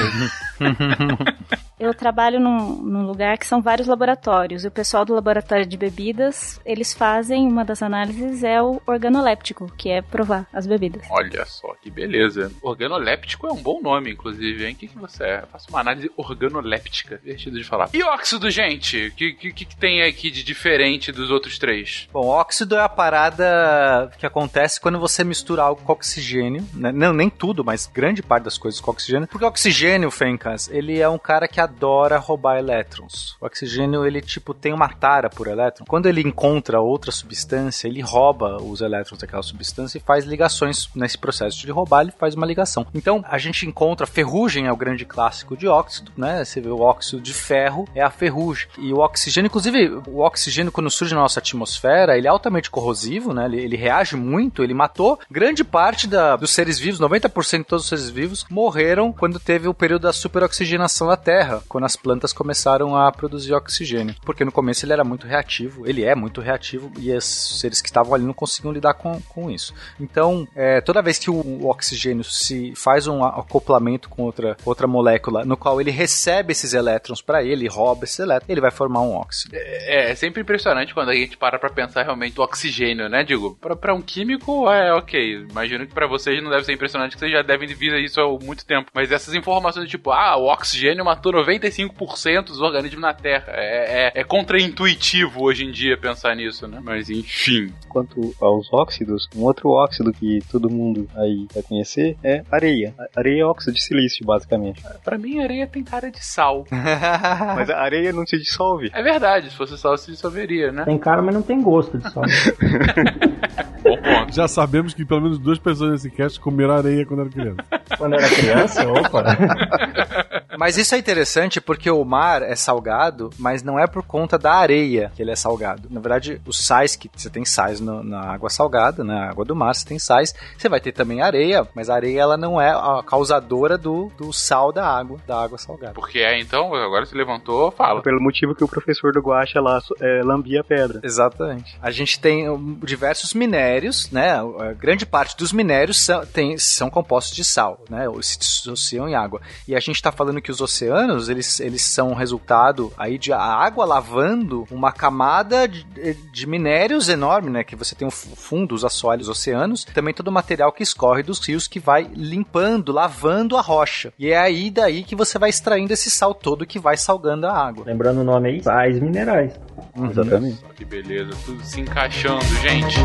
Eu trabalho num, num lugar que são vários laboratórios. E o pessoal do laboratório de bebidas, eles fazem, uma das análises é o organoléptico, que é provar as bebidas. Olha só, que beleza. Organoléptico é um bom nome, inclusive, hein? O que, que você é? Eu faço uma análise organoléptica. Divertido de falar. E óxido, gente? O que, que, que tem aqui de diferente dos outros três? Bom, óxido é a parada que acontece quando você mistura algo com oxigênio. Né? Não, nem tudo, mas grande parte das coisas com oxigênio. Porque o oxigênio, Fencas, ele é um cara que adora roubar elétrons. O oxigênio, ele, tipo, tem uma tara por elétron. Quando ele encontra outra substância, ele rouba os elétrons daquela substância e faz ligações. Nesse processo de roubar, ele faz uma ligação. Então, a gente encontra ferrugem, é o grande clássico de óxido, né? Você vê o óxido de ferro, é a ferrugem. E o oxigênio, inclusive, o oxigênio, quando surge na nossa atmosfera, ele é altamente corrosivo, né? Ele, ele reage muito, ele matou grande parte da- dos seres vivos, 90% de todos os seres vivos morreram quando teve o período da superoxigenação da Terra, quando as plantas começaram a produzir oxigênio. Porque no começo ele era muito reativo, ele é muito reativo e os seres que estavam ali não conseguiam lidar com, com isso. Então, é, toda vez que o, o oxigênio se faz um acoplamento com outra, outra molécula, no qual ele recebe esses elétrons para ele, rouba esses elétrons, ele vai formar um óxido. É, é sempre impressionante quando a gente para pra pensar realmente do oxigênio, né? Digo, pra, pra um químico é ok. Imagino que pra vocês não deve ser impressionante, que vocês já devem vir isso há muito tempo. Mas essas informações, tipo, ah, o oxigênio matou 95% dos organismos na Terra. É, é, é contra-intuitivo hoje em dia pensar nisso, né? Mas enfim. Quanto aos óxidos, um outro óxido que todo mundo aí vai conhecer é areia. A- Areia é óxido de silício, basicamente. Pra mim, areia tem cara de sal. Mas a areia não se dissolve. É verdade, se fosse sal, se dissolveria, né? Tem cara, mas não tem gosto de sal. Já sabemos que pelo menos duas pessoas nesse cast comeram areia quando era criança. Quando era criança, opa. Mas isso é interessante porque o mar é salgado, mas não é por conta da areia que ele é salgado. Na verdade, os sais que você tem sais no- na água salgada, na água do mar, você tem sais. Você vai ter também areia, mas a areia ela não é a causadora do, do sal da água, da água salgada. Porque é, então, agora se levantou, fala. Pelo motivo que o professor do Guaxa lá é, lambia a pedra. Exatamente. A gente tem diversos minérios, né? A grande parte dos minérios são, tem- são compostos de sal, né? Ou se dissociam em água. E a gente está falando que os oceanos oceanos, eles, eles são resultado aí de a água lavando uma camada de, de minérios enorme, né? Que você tem o fundo, os assoalhos, os oceanos, também todo o material que escorre dos rios que vai limpando, lavando a rocha. E é aí daí que você vai extraindo esse sal todo que vai salgando a água. Lembrando o nome aí, sais minerais. Uhum. Exatamente. Que beleza, tudo se encaixando, gente.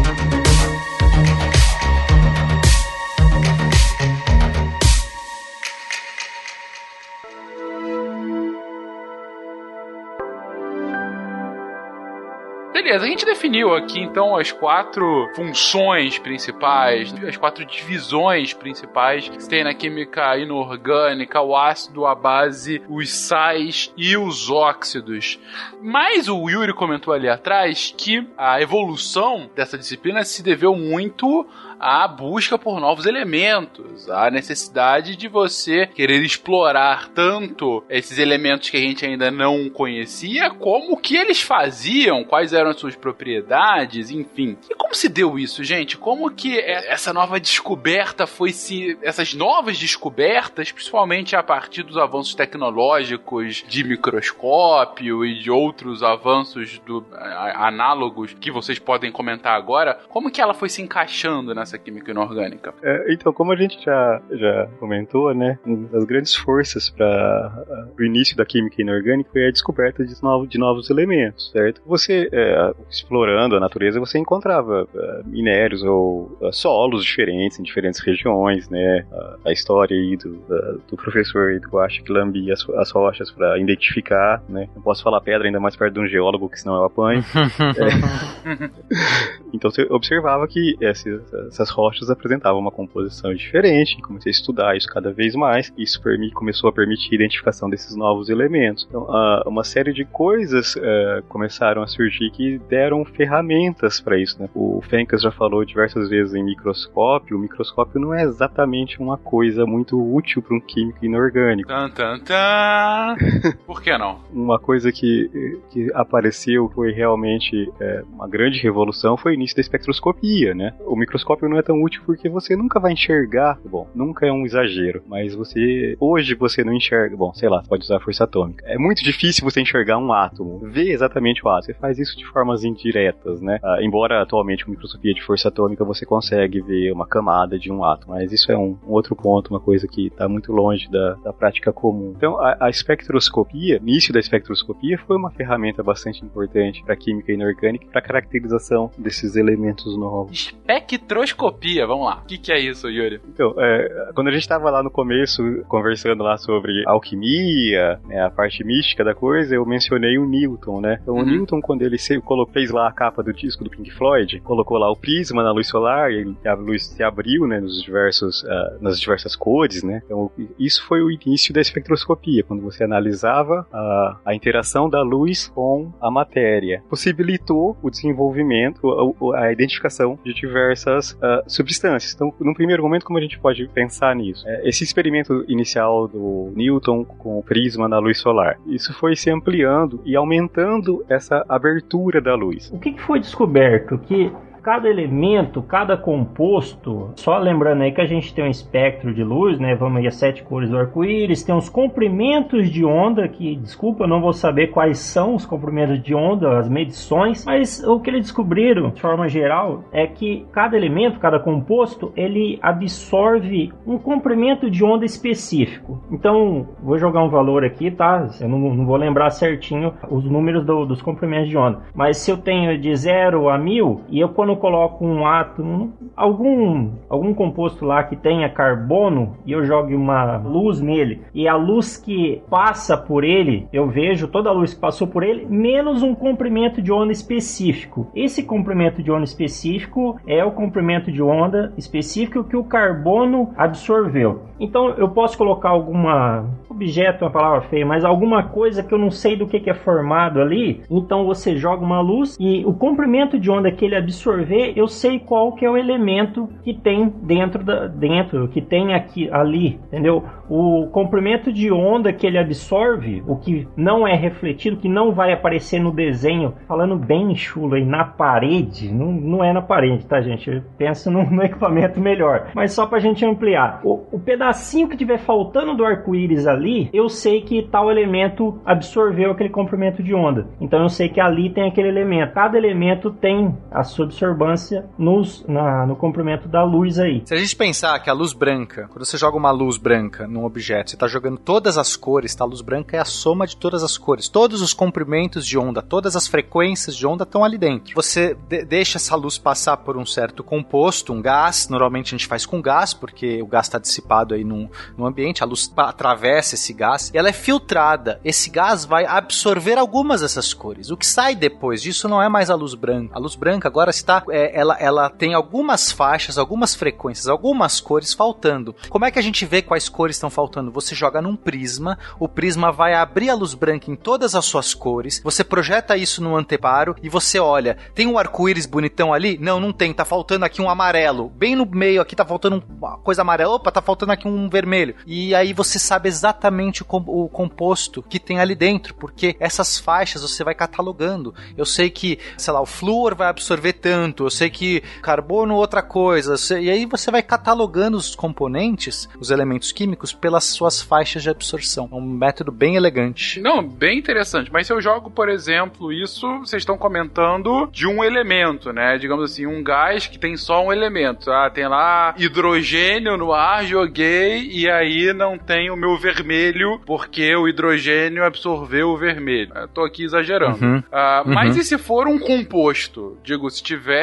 Beleza, a gente definiu aqui então as quatro funções principais, as quatro divisões principais que tem na química inorgânica, o ácido, a base, os sais e os óxidos. Mas o Yuri comentou ali atrás que a evolução dessa disciplina se deveu muito à busca por novos elementos, à necessidade de você querer explorar tanto esses elementos que a gente ainda não conhecia, como o que eles faziam, quais eram as suas propriedades, enfim. E como se deu isso, gente? Como que essa nova descoberta foi se. essas novas descobertas, principalmente a partir dos avanços tecnológicos de microscópio e de outros avanços do, análogos que vocês podem comentar agora, como que ela foi se encaixando nessa química inorgânica. É, então, como a gente já, já comentou, né, uma das grandes forças para o início da química inorgânica foi a descoberta de, novo, de novos elementos, certo? Você, é, explorando a natureza, você encontrava é, minérios ou é, solos diferentes em diferentes regiões, né? A, a história aí do, da, do professor Eduardo que lambia as, as rochas para identificar, né? Não posso falar pedra ainda mais perto de um geólogo, que senão eu apanho. é. então você observava que essas, essas rochas apresentavam uma composição diferente, comecei a estudar isso cada vez mais, e isso começou a permitir a identificação desses novos elementos. Então, uh, uma série de coisas uh, começaram a surgir que deram ferramentas para isso. Né? O Fencas já falou diversas vezes em microscópio, o microscópio não é exatamente uma coisa muito útil para um químico inorgânico. Tan, tan, tan. Por que não? uma coisa que, que apareceu foi realmente é, uma grande revolução foi o início da espectroscopia, né? O microscópio não é tão útil porque você nunca vai enxergar, bom, nunca é um exagero, mas você, hoje você não enxerga, bom, sei lá, pode usar força atômica. É muito difícil você enxergar um átomo, ver exatamente o átomo. Você faz isso de formas indiretas, né? Ah, embora atualmente com microscopia de força atômica você consegue ver uma camada de um átomo, mas isso é um, um outro ponto, uma coisa que está muito longe da, da prática comum. Então, a, a espectroscopia, início da espectroscopia, foi uma ferramenta bastante importante para química inorgânica e para caracterização desses elementos novos. Espectroscopia, vamos lá. O que, que, é isso, Yuri? Então, é, quando a gente estava lá no começo conversando lá sobre alquimia, né, a parte mística da coisa, eu mencionei o Newton, né? Então, uhum. o Newton, quando ele se, colocou, fez lá a capa do disco do Pink Floyd, colocou lá o prisma na luz solar e a luz se abriu, né, nos diversos, uh, nas diversas cores, né? Então, isso foi o início da espectroscopia, quando você analisava a, a interação da luz com a matéria. Possibilitou o desenvolvimento, a, a identificação de diversas uh, substâncias. Então, num primeiro momento, como a gente pode pensar nisso? É, esse experimento inicial do Newton com o prisma na luz solar, isso foi se ampliando e aumentando essa abertura da luz. O que, que foi descoberto? Que cada elemento, cada composto, só lembrando aí que a gente tem um espectro de luz, né? Vamos aí as sete cores do arco-íris, tem os comprimentos de onda, que, desculpa, eu não vou saber quais são os comprimentos de onda, as medições, mas o que eles descobriram, de forma geral, é que cada elemento, cada composto, ele absorve um comprimento de onda específico. Então, vou jogar um valor aqui, tá? Eu não, não vou lembrar certinho os números do, dos comprimentos de onda, mas se eu tenho de 0 a 1000, e eu quando coloco um átomo, algum, algum composto lá que tenha carbono e eu jogue uma luz nele e a luz que passa por ele, eu vejo toda a luz que passou por ele, menos um comprimento de onda específico. Esse comprimento de onda específico é o comprimento de onda específico que o carbono absorveu. Então eu posso colocar alguma objeto, uma palavra feia, mas alguma coisa que eu não sei do que, que é formado ali. Então você joga uma luz e o comprimento de onda que ele absorveu absorver, eu sei qual que é o elemento que tem dentro da dentro, que tem aqui ali, entendeu? O comprimento de onda que ele absorve, o que não é refletido, que não vai aparecer no desenho, falando bem chulo aí na parede, não, não é na parede, tá gente? Pensa no, no equipamento melhor. Mas só pra gente ampliar, o, o pedacinho que tiver faltando do arco-íris ali, eu sei que tal elemento absorveu aquele comprimento de onda. Então eu sei que ali tem aquele elemento. Cada elemento tem a sua absorbância nos, na, no comprimento da luz aí. Se a gente pensar que a luz branca, quando você joga uma luz branca num objeto, você está jogando todas as cores, tá? A luz branca é a soma de todas as cores. Todos os comprimentos de onda, todas as frequências de onda estão ali dentro. Você de deixa essa luz passar por um certo composto, um gás. Normalmente a gente faz com gás, porque o gás está dissipado aí no, no ambiente, a luz atravessa esse gás e ela é filtrada. Esse gás vai absorver algumas dessas cores. O que sai depois disso não é mais a luz branca. A luz branca agora está, é, ela, ela tem algumas faixas, algumas frequências, algumas cores faltando. Como é que a gente vê quais cores estão faltando? Você joga num prisma, o prisma vai abrir a luz branca em todas as suas cores, você projeta isso no anteparo e você olha, tem um arco-íris bonitão ali? Não, não tem, tá faltando aqui um amarelo. Bem no meio aqui tá faltando uma coisa amarela, opa, tá faltando aqui um vermelho. E aí você sabe exatamente o, o composto que tem ali dentro, porque essas faixas você vai catalogando. Eu sei que, sei lá, o flúor vai absorver tanto, eu sei que carbono outra coisa, e aí você vai catalogando os componentes, os elementos químicos, pelas suas faixas de absorção. É um método bem elegante. Não, bem interessante. Mas se eu jogo, por exemplo, isso, vocês estão comentando de um elemento, né? Digamos assim, um gás que tem só um elemento. Ah, tem lá hidrogênio no ar, joguei, e aí não tem o meu vermelho, porque o hidrogênio absorveu o vermelho. Eu tô aqui exagerando. Uhum. Ah, Uhum. Mas e se for um composto? Digo, se tiver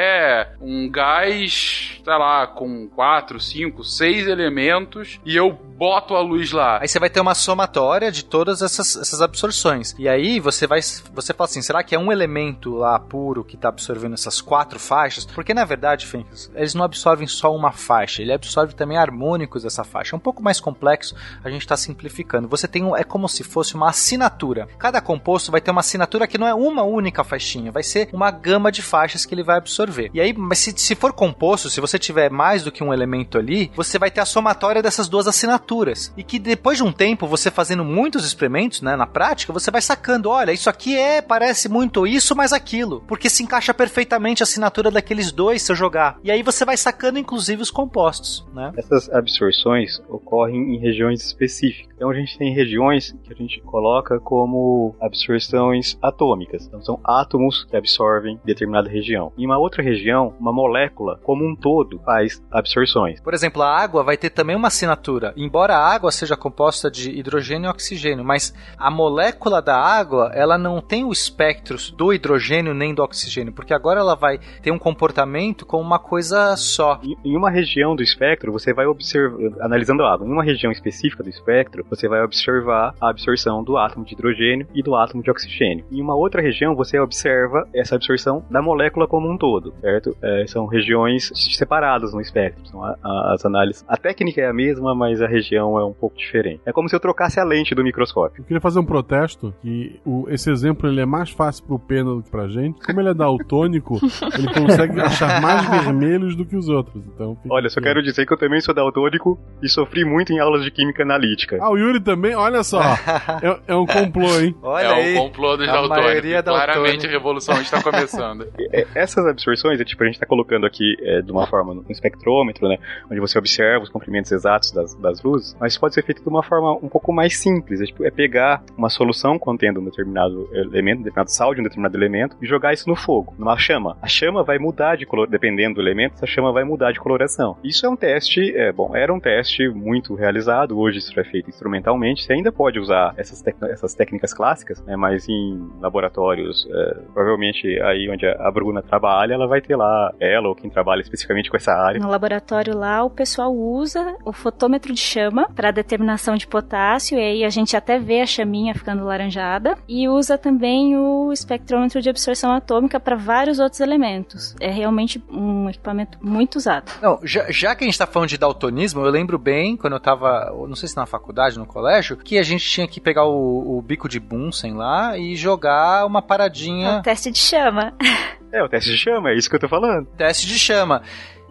um gás, sei lá, com quatro, cinco, seis elementos e eu boto a luz lá. Aí você vai ter uma somatória de todas essas, essas absorções. E aí você vai. Você fala assim: será que é um elemento lá puro que está absorvendo essas quatro faixas? Porque na verdade, Fencas, eles não absorvem só uma faixa, ele absorve também harmônicos dessa faixa. É um pouco mais complexo, a gente está simplificando. Você tem um. É como se fosse uma assinatura. Cada composto vai ter uma assinatura que não é uma única faixinha, vai ser uma gama de faixas que ele vai absorver. E aí, mas se, se for composto, se você tiver mais do que um elemento ali, você vai ter a somatória dessas duas assinaturas. E que depois de um tempo, você fazendo muitos experimentos, né, na prática, você vai sacando, olha, isso aqui é, parece muito isso, mas aquilo. Porque se encaixa perfeitamente a assinatura daqueles dois se eu jogar. E aí você vai sacando, inclusive, os compostos, né? Essas absorções ocorrem em regiões específicas. Então a gente tem regiões que a gente coloca como absorções atômicas. Então são átomos que absorvem determinada região. Em uma outra região, uma molécula como um todo faz absorções. Por exemplo, a água vai ter também uma assinatura. Embora a água seja composta de hidrogênio e oxigênio, mas a molécula da água, ela não tem o espectro do hidrogênio nem do oxigênio, porque agora ela vai ter um comportamento como uma coisa só. Em- Em uma região do espectro, você vai observar, analisando a água, em uma região específica do espectro, você vai observar a absorção do átomo de hidrogênio e do átomo de oxigênio. Em uma outra região, você observa essa absorção da molécula como um todo, certo? É, são regiões separadas no espectro. São a- a- as análises. A técnica é a mesma, mas a região é um pouco diferente. É como se eu trocasse a lente do microscópio. Eu queria fazer um protesto que o, esse exemplo ele é mais fácil pro Pena do que pra gente. Como ele é daltônico, ele consegue achar mais vermelhos do que os outros. Então, Olha, só quero dizer que eu também sou daltônico e sofri muito em aulas de química analítica. Ah, o Yuri também? Olha só. é, é um complô, hein? Olha é aí. o complô dos daltônicos. é Claramente a revolução está começando. É, essas é, tipo, a gente tá colocando aqui é, de uma forma no espectrômetro, né? Onde você observa os comprimentos exatos das, das luzes, mas pode ser feito de uma forma um pouco mais simples. É, tipo, é pegar uma solução contendo um determinado elemento, um determinado sal de um determinado elemento, e jogar isso no fogo, numa chama. A chama vai mudar de color, dependendo do elemento, essa chama vai mudar de coloração. Isso é um teste, é, bom, era um teste muito realizado, hoje isso é feito instrumentalmente, você ainda pode usar essas, tec- essas técnicas clássicas, né, mas em laboratórios, é, provavelmente aí onde a Bruna trabalha, ela vai ter lá, ela ou quem trabalha especificamente com essa área. No laboratório lá, o pessoal usa o fotômetro de chama para determinação de potássio, e aí a gente até vê a chaminha ficando laranjada, e usa também o espectrômetro de absorção atômica para vários outros elementos. É realmente um equipamento muito usado. Não, já, já que a gente tá falando de daltonismo, eu lembro bem, quando eu tava, não sei se na faculdade, no colégio, que a gente tinha que pegar o, o bico de Bunsen lá e jogar uma É paradinha. o teste de chama. É, o teste de chama, é isso que eu tô falando. Teste de chama.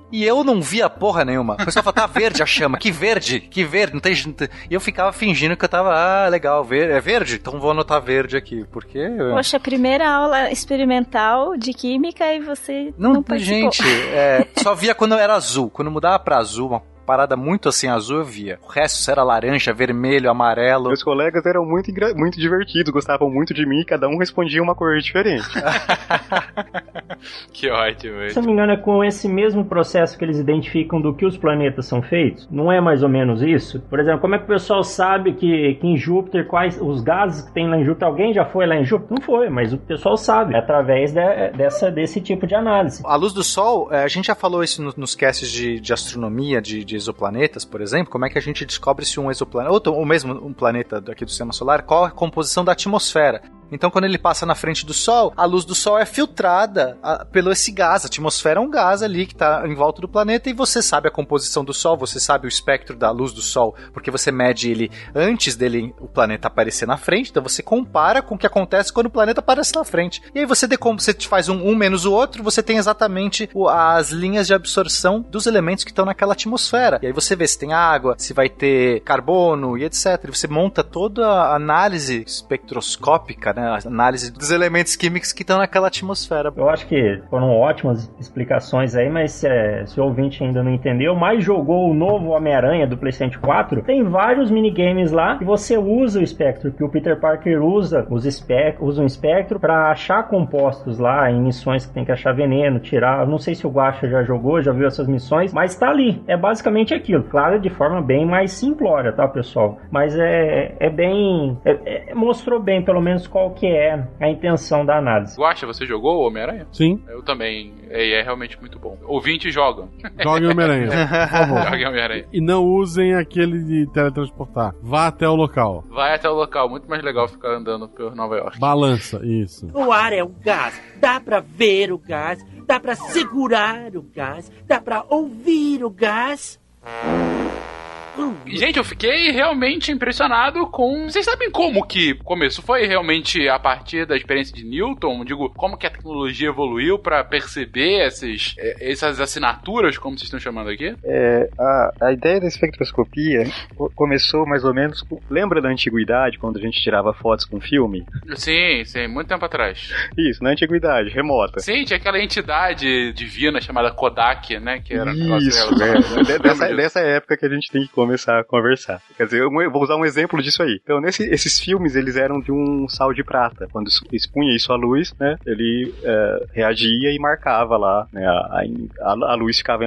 E eu não via porra nenhuma. O pessoal falava, tá verde a chama. Que verde? Que verde? Não tem... E eu ficava fingindo que eu tava, ah, legal, ver... é verde? Então vou anotar verde aqui. Porque... Poxa, primeira aula experimental de química e você não, não participou. Gente, é, só via quando era azul. Quando mudava pra azul, uma parada muito assim azul eu via. O resto era laranja, vermelho, amarelo. Meus colegas eram muito, muito divertidos, gostavam muito de mim e cada um respondia uma cor diferente. que ótimo. Se não me engano, é com esse mesmo processo que eles identificam do que os planetas são feitos. Não é mais ou menos isso? Por exemplo, como é que o pessoal sabe que, que em Júpiter, quais os gases que tem lá em Júpiter, alguém já foi lá em Júpiter? Não foi, mas o pessoal sabe, é através de, dessa, desse tipo de análise. A luz do Sol, é, a gente já falou isso nos casts de, de astronomia, de, de exoplanetas, por exemplo, como é que a gente descobre se um exoplaneta, ou, ou mesmo um planeta aqui do sistema solar, qual a composição da atmosfera? Então, quando ele passa na frente do Sol, a luz do Sol é filtrada a, pelo esse gás. A atmosfera é um gás ali que está em volta do planeta e você sabe a composição do Sol, você sabe o espectro da luz do Sol, porque você mede ele antes dele o planeta aparecer na frente. Então, você compara com o que acontece quando o planeta aparece na frente. E aí você você faz um, um menos o outro, você tem exatamente o, as linhas de absorção dos elementos que estão naquela atmosfera. E aí você vê se tem água, se vai ter carbono e etc. E você monta toda a análise espectroscópica, né? Né? Análise dos elementos químicos que estão naquela atmosfera. Eu acho que foram ótimas explicações aí, mas se, é, se o ouvinte ainda não entendeu, mas jogou o novo Homem-Aranha do PlayStation 4, tem vários minigames lá que você usa o espectro, que o Peter Parker usa, espectro, usa um espectro para achar compostos lá em missões que tem que achar veneno, tirar. Não sei se o Guacha já jogou, já viu essas missões, mas tá ali. É basicamente aquilo. Claro, de forma bem mais simplória, tá, pessoal? Mas é, é bem. É, é, mostrou bem, pelo menos, qual que é a intenção da análise. Guacha, você jogou o Homem-Aranha? Sim. Eu também. É, é realmente muito bom. Ouvinte joga. Joguem Homem-Aranha. Joguem Homem-Aranha. E não usem aquele de teletransportar. Vá até o local. Vai até o local. Muito mais legal ficar andando por Nova York. Balança, isso. O ar é o gás. Dá pra ver o gás. Dá pra segurar o gás. Dá pra ouvir o gás. Gente, eu fiquei realmente impressionado com. Vocês sabem como que começou? Foi realmente a partir da experiência de Newton? Digo, como que a tecnologia evoluiu para perceber esses, eh, essas assinaturas, como vocês estão chamando aqui? É, a, a ideia da espectroscopia começou mais ou menos. Lembra da antiguidade, quando a gente tirava fotos com filme? Sim, sim, muito tempo atrás. Isso, na antiguidade, remota. Sim, tinha aquela entidade divina chamada Kodak, né? Que era Isso, é, dessa, dessa época que a gente tem que começar a conversar. Quer dizer, eu vou usar um exemplo disso aí. Então, nesse, esses filmes, eles eram de um sal de prata. Quando expunha isso à luz, né, ele é, reagia e marcava lá, né, a, a, a luz ficava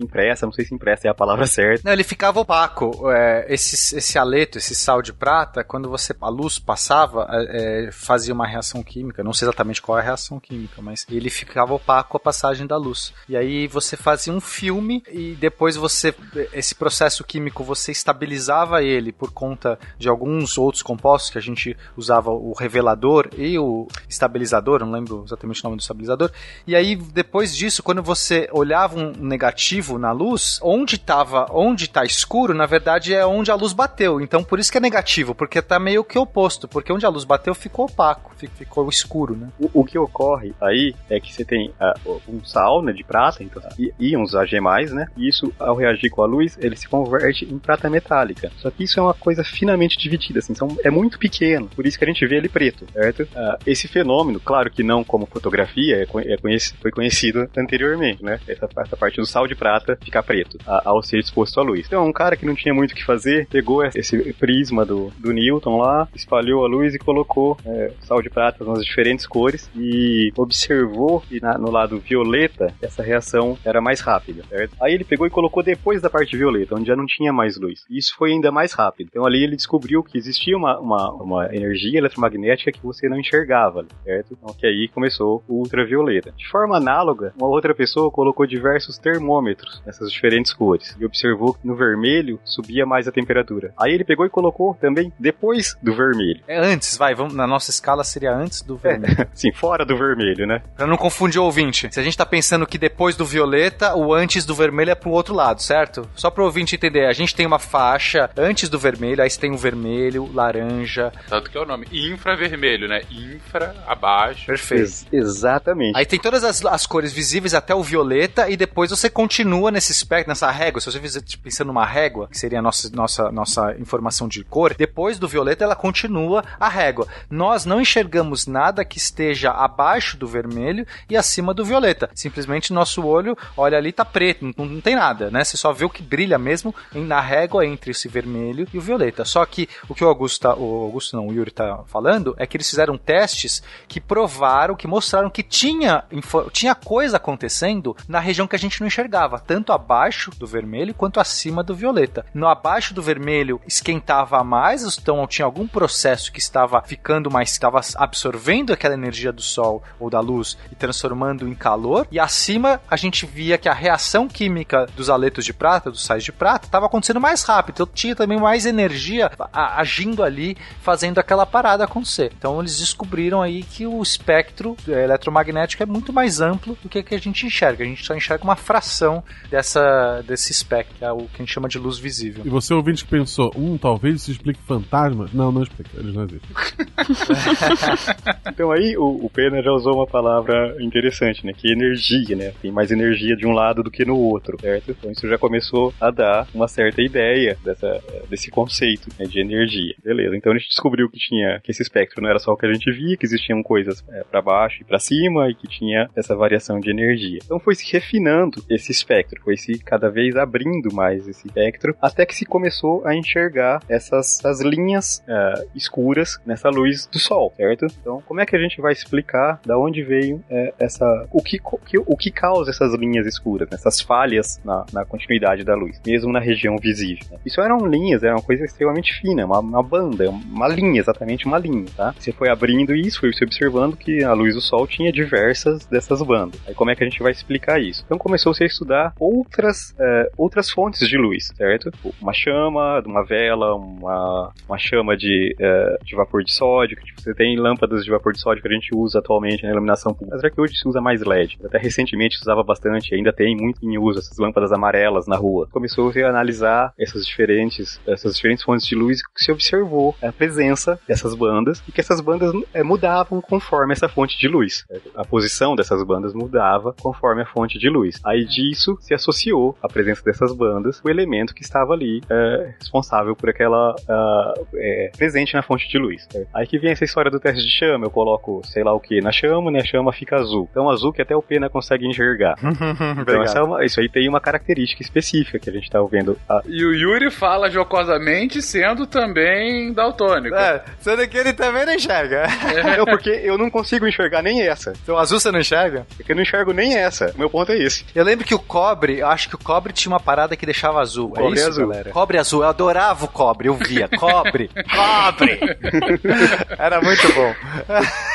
impressa, não sei se impressa é a palavra certa. Não, ele ficava opaco. É, esse, esse aleto, esse sal de prata, quando você a luz passava, é, é, fazia uma reação química. Não sei exatamente qual é a reação química, mas ele ficava opaco a passagem da luz. E aí você fazia um filme e depois você esse processo químico você estabilizava ele por conta de alguns outros compostos que a gente usava o revelador e o estabilizador, não lembro exatamente o nome do estabilizador. E aí depois disso, quando você olhava um negativo na luz, onde estava, onde está escuro, na verdade é onde a luz bateu. Então por isso que é negativo, porque está meio que oposto, porque onde a luz bateu ficou opaco, ficou escuro, né? O, o que ocorre aí é que você tem uh, um sal, né, de prata, então, íons Ag+, né? E isso ao reagir com a luz, ele se converte em prata metálica. Só que isso é uma coisa finamente dividida, assim, é muito pequeno, por isso que a gente vê ele preto, certo? Uh, esse fenômeno, claro que não como fotografia, é, é foi conhecido anteriormente, né? Essa, essa, parte do sal de prata ficar preto ao ser exposto à luz. Então, um cara que não tinha muito o que fazer, pegou esse prisma do, do Newton lá, espalhou a luz e colocou é, sal de prata nas diferentes cores e observou que na, no lado violeta essa reação era mais rápida, certo? Aí ele pegou e colocou depois da parte violeta, onde já não tinha mais luz. Isso foi ainda mais rápido. Então ali ele descobriu que existia uma, uma, uma energia eletromagnética que você não enxergava, certo? Então que aí começou o ultravioleta. De forma análoga, uma outra pessoa colocou diversos termômetros nessas diferentes cores e observou que no vermelho subia mais a temperatura. Aí ele pegou e colocou também depois do vermelho. É antes, vai, vamos, na nossa escala seria antes do vermelho. É, sim, fora do vermelho, né? Pra não confundir o ouvinte. Se a gente tá pensando que depois do violeta, o antes do vermelho é pro outro lado, certo? Só pro ouvinte entender, gente tem uma faixa antes do vermelho, aí você tem o vermelho, laranja. Tanto que é o nome. Infravermelho, né? Infra, abaixo. Perfeito. Ex- exatamente. Aí tem todas as, as cores visíveis até o violeta e depois você continua nesse espectro, nessa régua. Se você fizer tipo, pensando numa régua, que seria a nossa, nossa, nossa informação de cor, depois do violeta ela continua a régua. Nós não enxergamos nada que esteja abaixo do vermelho e acima do violeta. Simplesmente nosso olho olha ali tá preto, não, não tem nada, né? Você só vê o que brilha mesmo em- na régua entre esse vermelho e o violeta. Só que o que o Augusto, tá, o Augusto não, o Yuri tá falando é que eles fizeram testes que provaram, que mostraram que tinha, tinha coisa acontecendo na região que a gente não enxergava, tanto abaixo do vermelho quanto acima do violeta. No abaixo do vermelho esquentava mais, então tinha algum processo que estava ficando mais, estava absorvendo aquela energia do sol ou da luz e transformando em calor, e acima a gente via que a reação química dos aletos de prata, dos sais de prata, estava acontecendo mais rápido, então tinha também mais energia agindo ali, fazendo aquela parada acontecer. Então eles descobriram aí que o espectro eh, eletromagnético é muito mais amplo do que que a gente enxerga. A gente só enxerga uma fração dessa, desse espectro, que é o que a gente chama de luz visível. E você ouvinte que pensou, hum, talvez isso explique fantasmas. Não, não explica, eles não existem. Então aí o, o Pena já usou uma palavra interessante, né? Que é energia, né? Tem mais energia de um lado do que no outro, certo? Então isso já começou a dar uma certa ideia dessa, desse conceito né, de energia. Beleza, então a gente descobriu que tinha que esse espectro não era só o que a gente via, que existiam coisas é, para baixo e para cima e que tinha essa variação de energia. Então foi se refinando esse espectro, foi se cada vez abrindo mais esse espectro, até que se começou a enxergar essas, essas linhas é, escuras nessa luz do sol, certo? Então, como é que a gente vai explicar da onde veio é, essa o que, co- que- o que causa essas linhas escuras, né? essas falhas na, na continuidade da luz, mesmo na região visível? né? Isso eram linhas, era uma coisa extremamente fina, uma, uma banda, uma linha, exatamente uma linha, tá? Você foi abrindo isso, foi se observando que a luz do sol tinha diversas dessas bandas. Aí como é que a gente vai explicar isso? Então começou-se a estudar outras, é, outras fontes de luz, certo? Uma chama, uma vela, uma, uma chama de, é, de vapor de sódio, que tipo, você tem lâmpadas de vapor de sódio que a gente usa atualmente na iluminação pública. Apesar que hoje se usa mais LED. Até recentemente usava bastante, ainda tem muito em uso essas lâmpadas amarelas na rua. Começou a analisar essas diferentes, essas diferentes fontes de luz que se observou a presença dessas bandas e que essas bandas é, mudavam conforme essa fonte de luz. A posição dessas bandas mudava conforme a fonte de luz. Aí disso se associou a presença dessas bandas o elemento que estava ali é, responsável por aquela é, presente na fonte de luz. Aí que vem essa história do teste de chama. Eu coloco sei lá o que na chama, né? A chama fica azul. Então azul que até o Pena consegue enxergar. Então é uma- isso aí tem uma característica específica que a gente tá vendo. A- E o Yuri fala jocosamente, sendo também daltônico. É, sendo que ele também não enxerga. Não, porque eu não consigo enxergar nem essa. Então azul você não enxerga? Porque eu não enxergo nem essa. O meu ponto é esse. Eu lembro que o cobre, eu acho que o cobre tinha uma parada que deixava azul. é Cobre isso, azul. galera? Cobre azul, eu adorava o cobre, eu via. Cobre, cobre! Era muito bom.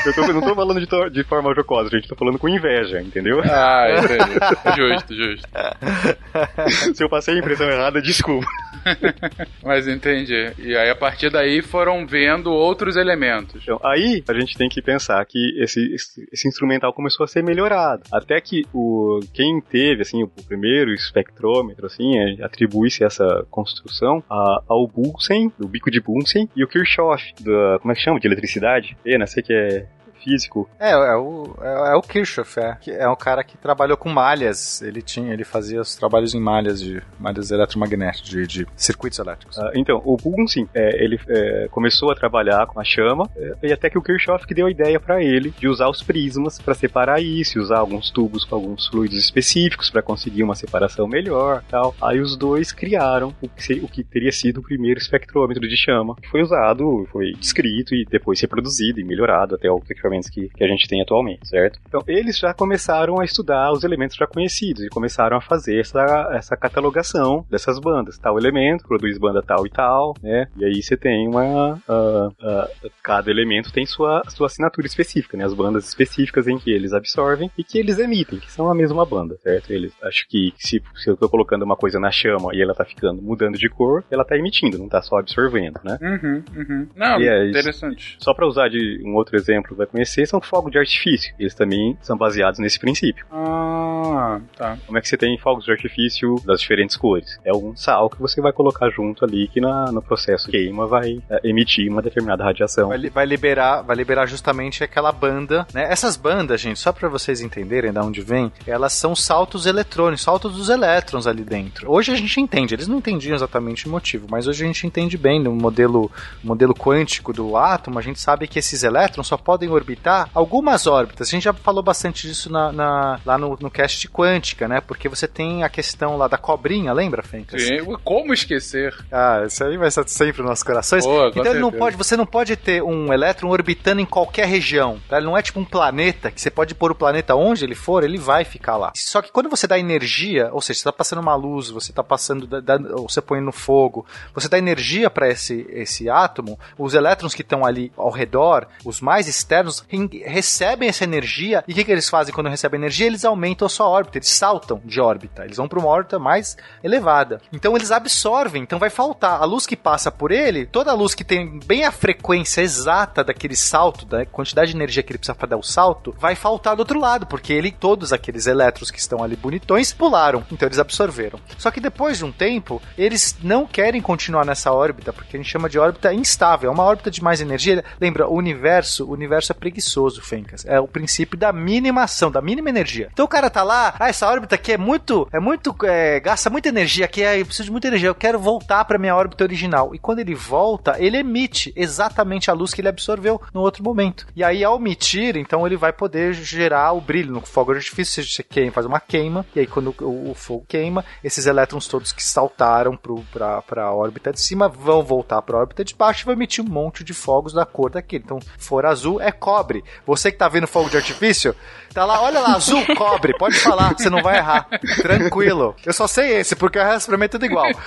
Eu tô- não tô falando de, to- de forma jocosa, gente. Tô falando com inveja, entendeu? Ah, entendi. justo, justo. Se eu passei a impressão errada, desculpa. Mas entendi. E aí, a partir daí, foram vendo outros elementos. Então, aí a gente tem que pensar que esse, esse, esse instrumental começou a ser melhorado. Até que o, quem teve assim, o primeiro espectrômetro assim, é, atribui-se essa construção a- ao Bunsen, do bico de Bunsen, e o Kirchhoff, da, como é que chama? De eletricidade? Pena, sei que é físico. É, é o, é, é o Kirchhoff, é. Que É um cara que trabalhou com malhas. Ele tinha, ele fazia os trabalhos em malhas de malhas eletromagnéticas, de, de circuitos elétricos. Ah, então, o Bunsen, é, ele é, começou a trabalhar com a chama, é, e até que o Kirchhoff que deu a ideia para ele de usar os prismas para separar isso, usar alguns tubos com alguns fluidos específicos para conseguir uma separação melhor, tal. Aí os dois criaram o que, o que teria sido o primeiro espectrômetro de chama, que foi usado, foi descrito e depois reproduzido e melhorado até os equipamentos que, que a gente tem atualmente, certo? Então, eles já começaram a estudar os elementos já conhecidos e começaram a fazer essa, essa catalogação dessas bandas. Tal elemento produz banda tal e tal, né? E aí você tem uma. ah, ah, cada elemento tem sua, sua assinatura específica, né? As bandas específicas em que eles absorvem e que eles emitem, que são a mesma banda, certo? Eles, acho que se, se eu tô colocando uma coisa na chama e ela tá ficando mudando de cor, ela tá emitindo, não tá só absorvendo, né? Uhum, uhum. Não, E é isso. interessante. Só para usar de um outro exemplo, vai- conhecer são fogos de artifício. Eles também são baseados nesse princípio. Ah, tá. Como é que você tem fogos de artifício das diferentes cores? É um sal que você vai colocar junto ali que na, no processo queima vai é, emitir uma determinada radiação. Vai, vai liberar, vai liberar justamente aquela banda, né? Essas bandas, gente, só pra vocês entenderem de onde vem, elas são saltos eletrônicos, saltos dos elétrons ali dentro. Hoje a gente entende, eles não entendiam exatamente o motivo, mas hoje a gente entende bem no modelo, modelo quântico do átomo, a gente sabe que esses elétrons só podem orbitar algumas órbitas. A gente já falou bastante disso na, na- lá no, no cast quântica, né? Porque você tem a questão lá da cobrinha, lembra, Fencas? Sim, como esquecer? Ah, isso aí vai estar sempre nos nossos corações. Boa, então ele não pode, você não pode ter um elétron orbitando em qualquer região. Tá? Ele não é tipo um planeta que você pode pôr o planeta onde ele for, ele vai ficar lá. Só que quando você dá energia, ou seja, você está passando uma luz, você está passando, da- da- ou você põe no fogo, você dá energia para esse, esse átomo, os elétrons que estão ali ao redor, os mais externos, re- recebem essa energia e o que, que eles fazem quando recebem energia? Eles aumentam a sua órbita, eles saltam de órbita, eles vão para uma órbita mais elevada. Então eles absorvem, então vai faltar a luz que passa por ele, toda a luz que tem bem a frequência exata daquele salto, da quantidade de energia que ele precisa para dar o salto, vai faltar do outro lado, porque ele, todos aqueles elétrons que estão ali bonitões, pularam, então eles absorveram. Só que depois de um tempo, eles não querem continuar nessa órbita, porque a gente chama de órbita instável, é uma órbita de mais energia. Lembra, o universo, o universo é preguiçoso, Fencas. É o princípio da minimação, da mínima energia. Então o cara tá lá, ah, essa órbita aqui é muito, é muito, é, gasta muita energia aqui, é, eu preciso de muita energia, eu quero voltar para minha órbita original. E quando ele volta, ele emite exatamente a luz que ele absorveu no outro momento. E aí, ao emitir, então ele vai poder gerar o brilho no fogo artifício, você queima, faz uma queima, e aí quando o, o fogo queima, esses elétrons todos que saltaram para a órbita de cima vão voltar para órbita de baixo e vai emitir um monte de fogos da cor daquele. Então, for azul é cobre. Você que tá vendo fogo de artifício, tá lá, olha lá, azul, cobre, pode falar, você não vai errar. Tranquilo. Eu só sei esse, porque o resto pra mim é tudo igual.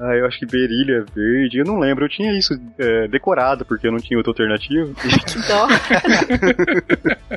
Ah, eu acho que berília é verde, eu não lembro, eu tinha isso é, decorado porque eu não tinha outra alternativa. Que dó.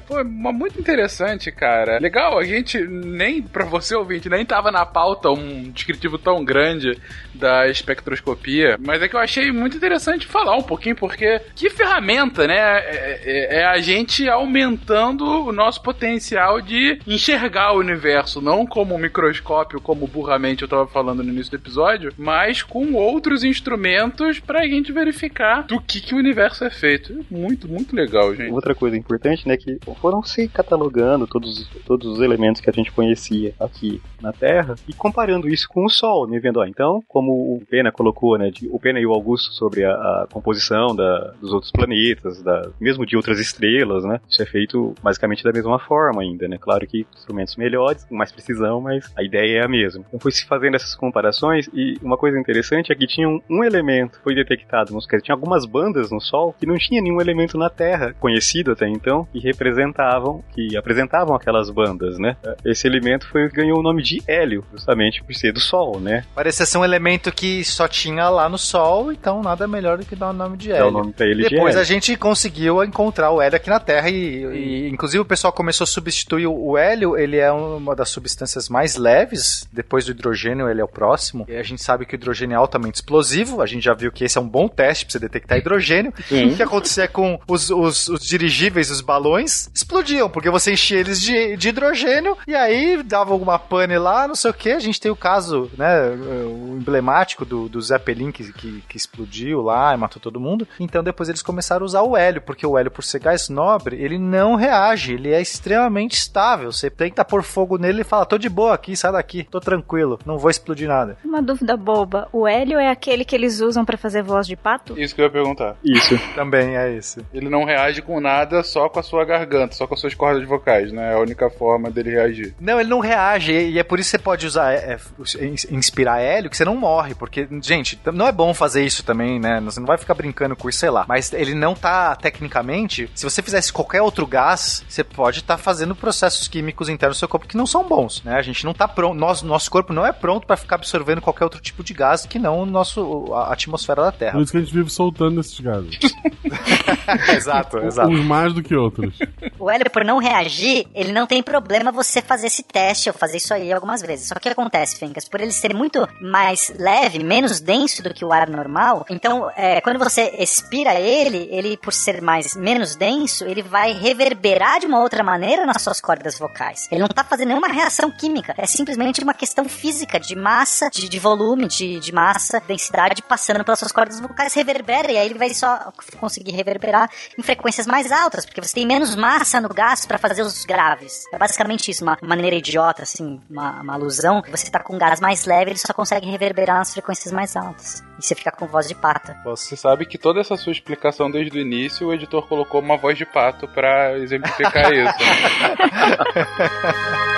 Pô, mas muito interessante, cara. Legal, a gente nem, pra você ouvinte, nem tava na pauta um descritivo tão grande da espectroscopia, mas é que eu achei muito interessante falar um pouquinho, porque que ferramenta, né? É, é- é a gente aumentando o nosso potencial de enxergar o universo, não como um microscópio, como burramente eu tava falando no início do episódio, mas com outros instrumentos pra gente verificar do que, que o universo é feito. Muito, muito legal, gente. Outra coisa importante, né, que foram se catalogando todos, todos os elementos que a gente conhecia aqui na Terra e comparando isso com o Sol, né, vendo, ó, então, como o Pena colocou, né, de- o Pena e o Augusto sobre a, a composição da- dos outros planetas, da, mesmo de outras estrelas, né, isso é feito basicamente da mesma forma ainda, né, claro que instrumentos melhores, com mais precisão, mas a ideia é a mesma. Então foi se fazendo essas comparações e uma coisa interessante é que tinha um, um elemento, foi detectado, dizer, tinha algumas bandas no Sol que não tinha nenhum elemento na Terra conhecido até então que representavam, que apresentavam aquelas bandas, né? Esse elemento foi ganhou o nome de hélio, justamente por ser do Sol, né? Parecia ser um elemento que só tinha lá no Sol, então nada melhor do que dar o nome de É hélio. o nome pra ele de Depois hélio. a gente conseguiu encontrar o hélio aqui na Terra e, e, inclusive o pessoal começou a substituir o- hélio, ele é uma das substâncias mais leves, depois do hidrogênio ele é o próximo. E a gente sabe que o hidrogênio é altamente explosivo, a gente já viu que esse é um bom teste para você detectar hidrogênio. O que acontecia com os, os- os dirigíveis, os balões, explodiam, porque você enchia eles de, de hidrogênio e aí dava alguma pane lá, não sei o que. A gente tem o caso, né, o emblemático do, do Zeppelin que, que, que explodiu lá e matou todo mundo. Então depois eles começaram a usar o hélio, porque o hélio, por ser gás nobre, ele não reage, ele é extremamente estável. Você tenta pôr fogo nele e fala: tô de boa aqui, sai daqui, tô tranquilo, não vou explodir nada. Uma dúvida boba. O hélio é aquele que eles usam pra fazer voz de pato? Isso que eu ia perguntar. Isso. Também é isso. Ele não reage com nada, só com a sua garganta, só com as suas cordas vocais, né? É a única forma dele reagir. Não, ele não reage, e é por isso que você pode usar, é, é, ins- inspirar hélio, que você não morre, porque, gente, não é bom fazer isso também, né? Você não vai ficar brincando com isso, sei lá. Mas ele não tá, tecnicamente, se você fizesse qualquer outro gás, você pode estar fazendo processos químicos internos do seu corpo que não são bons, né? A gente não tá pronto, nosso, nosso corpo não é pronto para ficar absorvendo qualquer outro tipo de gás que não o nosso, a atmosfera da Terra. Por isso que a gente vive soltando esses gases. exato, exato. Uns mais do que outros. o hélio, por não reagir, ele não tem problema você fazer esse teste, ou fazer isso aí algumas vezes. Só que o que acontece, Fencas? Por ele ser muito mais leve, menos denso do que o ar normal, então, é, quando você expira ele, ele, por ser mais menos denso, ele vai reverberar de uma outra maneira nas suas cordas vocais. Ele não tá fazendo nenhuma reação química, é simplesmente uma questão física, de massa, de, de volume, de, de massa, densidade, passando pelas suas cordas vocais, reverbera, e aí ele vai só conseguir reverberar em frequências mais altas, porque você tem menos massa no gás para fazer os graves. É basicamente isso, uma maneira idiota, assim, uma, uma alusão. Você tá com um gás mais leve, ele só consegue reverberar nas frequências mais altas. E você fica com voz de pata. Você sabe que toda essa sua explicação desde o início, o editor colocou uma voz de pato pra exemplificar isso.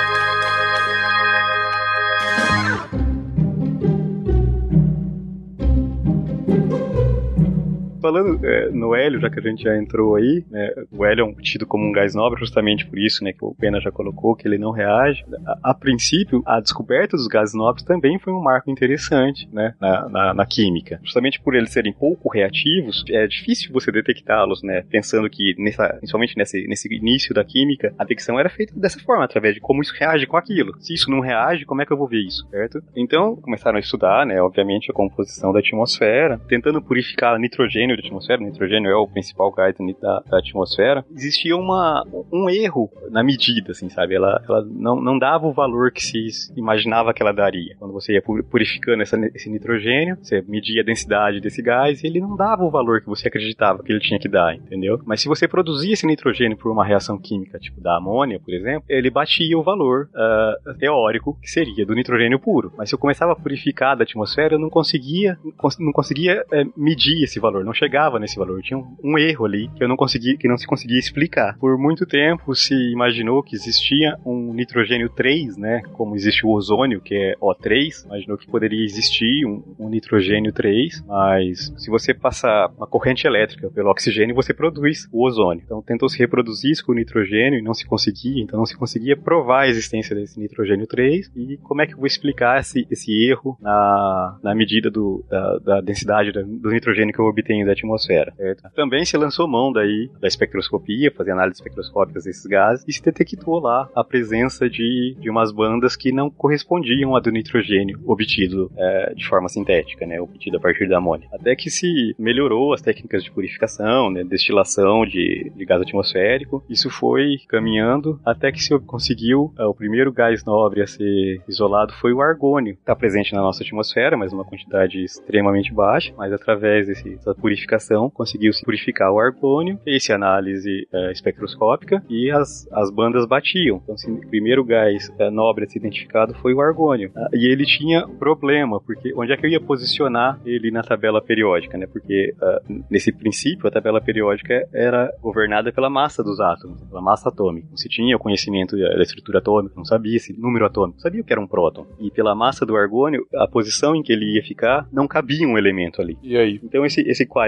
Falando é, no hélio, já que a gente já entrou aí, né, o hélio é um, tido como um gás nobre justamente por isso, né, que o Pena já colocou, que ele não reage. A, a princípio, a descoberta dos gases nobres também foi um marco interessante, né, na, na, na, química. Justamente por eles serem pouco reativos, é difícil você detectá-los, né, pensando que, nessa, principalmente nesse, nesse início da química, a detecção era feita dessa forma, através de como isso reage com aquilo. Se isso não reage, como é que eu vou ver isso, certo? Então, começaram a estudar, né, obviamente, a composição da atmosfera, tentando purificar nitrogênio da atmosfera, o nitrogênio é o principal gás da, da atmosfera, existia uma, um erro na medida, assim, sabe? Ela, ela não, não dava o valor que se imaginava que ela daria. Quando você ia purificando essa, esse nitrogênio, você media a densidade desse gás e ele não dava o valor que você acreditava que ele tinha que dar, entendeu? Mas se você produzia esse nitrogênio por uma reação química, tipo da amônia, por exemplo, ele batia o valor uh, teórico que seria do nitrogênio puro. Mas se eu começava a purificar da atmosfera, eu não conseguia, não conseguia é, medir esse valor, não chegava nesse valor. Tinha um, um, erro ali que eu não consegui, que não se conseguia explicar. Por muito tempo se imaginou que existia um nitrogênio 3, né? Como existe o ozônio, que é O3, imaginou que poderia existir um, um nitrogênio 3, mas se você passar uma corrente elétrica pelo oxigênio, você produz o ozônio. Então tentou se reproduzir isso com o nitrogênio e não se conseguia, então não se conseguia provar a existência desse nitrogênio 3. E como é que eu vou explicar esse, esse erro na, na medida do, da, da densidade do nitrogênio que eu obtenho da atmosfera. Certo? Também se lançou mão daí da espectroscopia, fazer análise espectroscópicas desses gases, e se detectou lá a presença de, de umas bandas que não correspondiam à do nitrogênio obtido é, de forma sintética, né, obtido a partir da amônia. Até que se melhorou as técnicas de purificação, né, destilação de, de gás atmosférico, isso foi caminhando até que se conseguiu é, o primeiro gás nobre a ser isolado foi o argônio. Está presente na nossa atmosfera, mas uma quantidade extremamente baixa, mas através desse, dessa purificação conseguiu-se purificar o argônio, fez análise é, espectroscópica e as, as bandas batiam. Então, assim, o primeiro gás é, nobre a ser identificado foi o argônio. Ah, e ele tinha problema, porque onde é que eu ia posicionar ele na tabela periódica, né? Porque uh, nesse princípio a tabela periódica era governada pela massa dos átomos, pela massa atômica. Não se tinha o conhecimento da estrutura atômica, não sabia esse número atômico, sabia que era um próton. E pela massa do argônio, a posição em que ele ia ficar, não cabia um elemento ali. E aí? Então esse, esse 40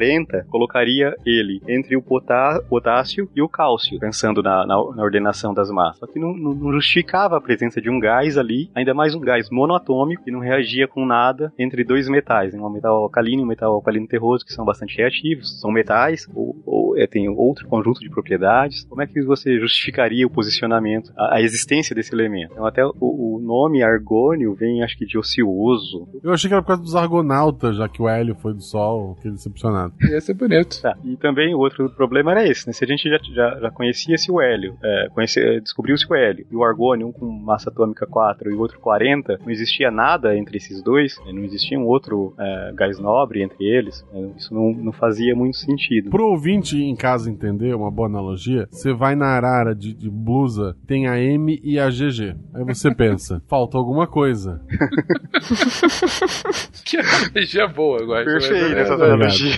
colocaria ele entre o potá potássio e o cálcio, pensando na, na, na ordenação das massas. Só que não, não, justificava a presença de um gás ali, ainda mais um gás monoatômico que não reagia com nada entre dois metais, um metal alcalino e um metal alcalino terroso, que são bastante reativos, são metais, ou, ou é, tem outro conjunto de propriedades. Como é que você justificaria o posicionamento, a, a existência desse elemento? Então até o, o, nome argônio vem, acho que de ocioso. Eu achei que era por causa dos argonautas, já que o hélio foi do Sol, que decepcionado. Ia ser bonito. Tá. E também o outro problema era esse, né? Se a gente já, já, já conhecia-se o hélio, é, descobriu-se o hélio e o argônio, um com massa atômica 4 e o outro 40, não existia nada entre esses dois, né? não existia um outro é, gás nobre entre eles, né? isso não, não fazia muito sentido. Pro ouvinte em casa entender, uma boa analogia, você vai na arara de, de blusa, tem a M e a GG. Aí você pensa, falta alguma coisa. que analogia boa, agora. Perfeito essa analogia.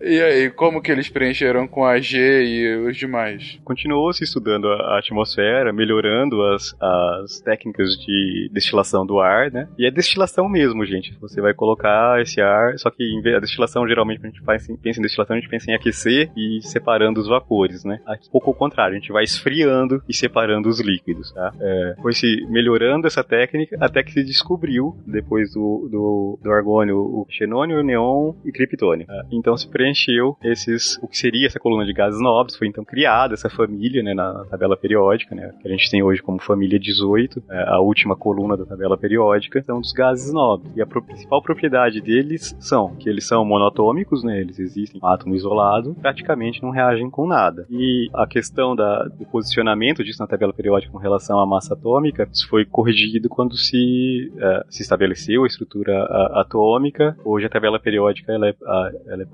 E aí, como que eles preencheram com a G e os demais? Continuou se estudando a atmosfera, melhorando as, as técnicas de destilação do ar, né? E é destilação mesmo, gente. Você vai colocar esse ar, só que a destilação, geralmente, a gente faz, pensa em destilação, a gente pensa em aquecer e separando os vapores, né? Aqui, um pouco ao contrário, a gente vai esfriando e separando os líquidos, tá? É, foi se melhorando essa técnica até que se descobriu, depois do, do, do argônio, o xenônio, o neon e criptônio. Então se preencheu esses, o que seria essa coluna de gases nobres, foi então criada essa família, né, na tabela periódica, né, que a gente tem hoje como família 18, é, a última coluna da tabela periódica, são dos gases nobres. E a principal propriedade deles são que eles são monatômicos, né, eles existem um átomo isolado, praticamente não reagem com nada. E a questão da, do posicionamento disso na tabela periódica com relação à massa atômica, isso foi corrigido quando se, é, se estabeleceu a estrutura atômica. Hoje a tabela periódica ela é, a, ela é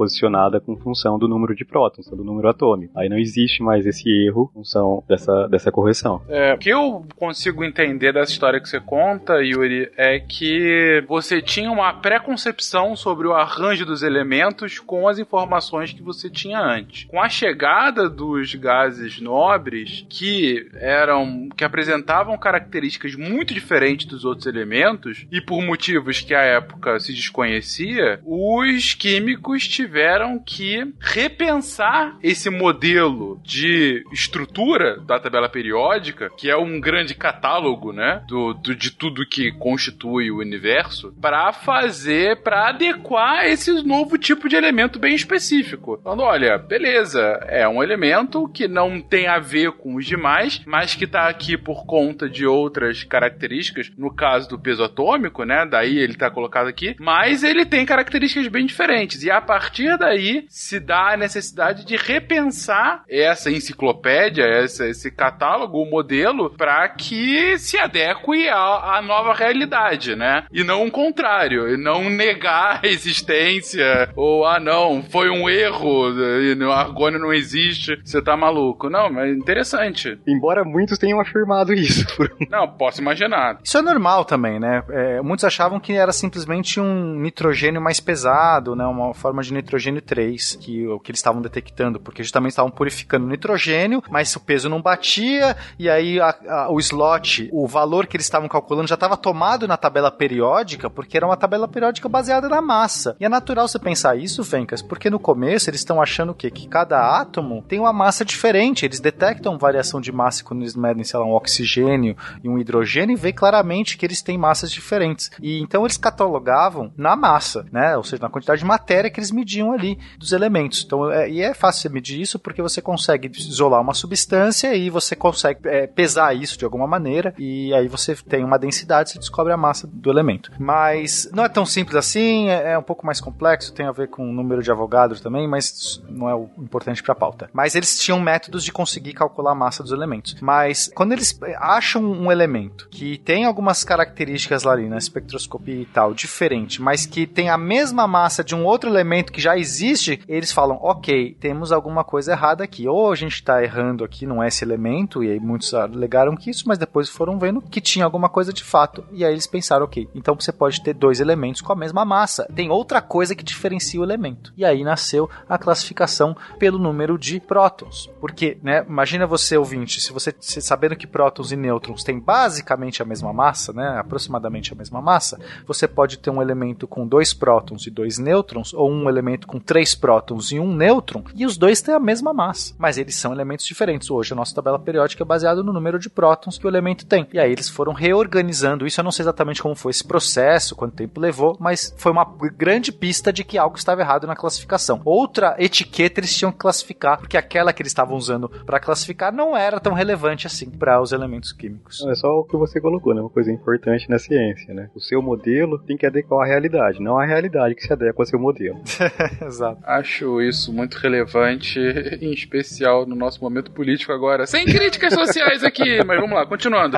com função do número de prótons, do número atômico. Aí não existe mais esse erro em função dessa, dessa correção. É, o que eu consigo entender dessa história que você conta, Yuri, é que você tinha uma pré-concepção sobre o arranjo dos elementos com as informações que você tinha antes. Com a chegada dos gases nobres, que eram que apresentavam características muito diferentes dos outros elementos e por motivos que à época se desconhecia, os químicos tiveram que repensar esse modelo de estrutura da tabela periódica, que é um grande catálogo, né, do, do de tudo que constitui o universo, para fazer, para adequar esse novo tipo de elemento bem específico. Falando, olha, beleza, é um elemento que não tem a ver com os demais, mas que está aqui por conta de outras características, no caso do peso atômico, né, daí ele está colocado aqui, mas ele tem características bem diferentes, e a partir daí se dá a necessidade de repensar essa enciclopédia, essa, esse catálogo, o modelo, para que se adeque à, à, nova realidade, né? E não o contrário, e não negar a existência, ou ah não, foi um erro, o argônio não existe, você tá maluco. Não, mas interessante. Embora muitos tenham afirmado isso. não, posso imaginar. Isso é normal também, né? É, muitos achavam que era simplesmente um nitrogênio mais pesado, né? Uma forma de nitrogênio 3, que o que eles estavam detectando, porque justamente estavam purificando nitrogênio, mas o peso não batia, e aí a, a, o slot, o valor que eles estavam calculando já estava tomado na tabela periódica, porque era uma tabela periódica baseada na massa. E é natural você pensar isso, Fencas, porque no começo eles estão achando o quê? Que cada átomo tem uma massa diferente, eles detectam variação de massa quando eles medem, sei lá, um oxigênio e um hidrogênio e vê claramente que eles têm massas diferentes. E então eles catalogavam na massa, né? Ou seja, na quantidade de matéria que eles mediam ali dos elementos. Então, é, e é fácil você medir isso porque você consegue isolar uma substância e você consegue é, pesar isso de alguma maneira e aí você tem uma densidade, você descobre a massa do elemento. Mas não é tão simples assim, é, é um pouco mais complexo, tem a ver com o número de avogadros também, mas não é o importante para a pauta. Mas eles tinham métodos de conseguir calcular a massa dos elementos. Mas quando eles acham um elemento que tem algumas características lá ali na espectroscopia e tal, diferente, mas que tem a mesma massa de um outro elemento que já existe, eles falam, ok, temos alguma coisa errada aqui. Ou a gente está errando aqui, não é esse elemento, e aí muitos alegaram que isso, mas depois foram vendo que tinha alguma coisa de fato. E aí eles pensaram, ok, então você pode ter dois elementos com a mesma massa. Tem outra coisa que diferencia o elemento. E aí nasceu a classificação pelo número de prótons. Porque, né, imagina você, ouvinte, se você sabendo que prótons e nêutrons têm basicamente a mesma massa, né, aproximadamente a mesma massa, você pode ter um elemento com dois prótons e dois nêutrons, ou um elemento com três prótons e um nêutron, e os dois têm a mesma massa, mas eles são elementos diferentes. Hoje a nossa tabela periódica é baseada no número de prótons que o elemento tem. E aí eles foram reorganizando isso. Eu não sei exatamente como foi esse processo, quanto tempo levou, mas foi uma grande pista de que algo estava errado na classificação. Outra etiqueta eles tinham que classificar, porque aquela que eles estavam usando para classificar não era tão relevante assim para os elementos químicos. Não, é só o que você colocou, né? Uma coisa importante na ciência, né? O seu modelo tem que adequar à realidade, não a realidade que se adequa ao seu modelo. Exato. Acho isso muito relevante, em especial no nosso momento político agora. Sem críticas sociais aqui, mas vamos lá, continuando.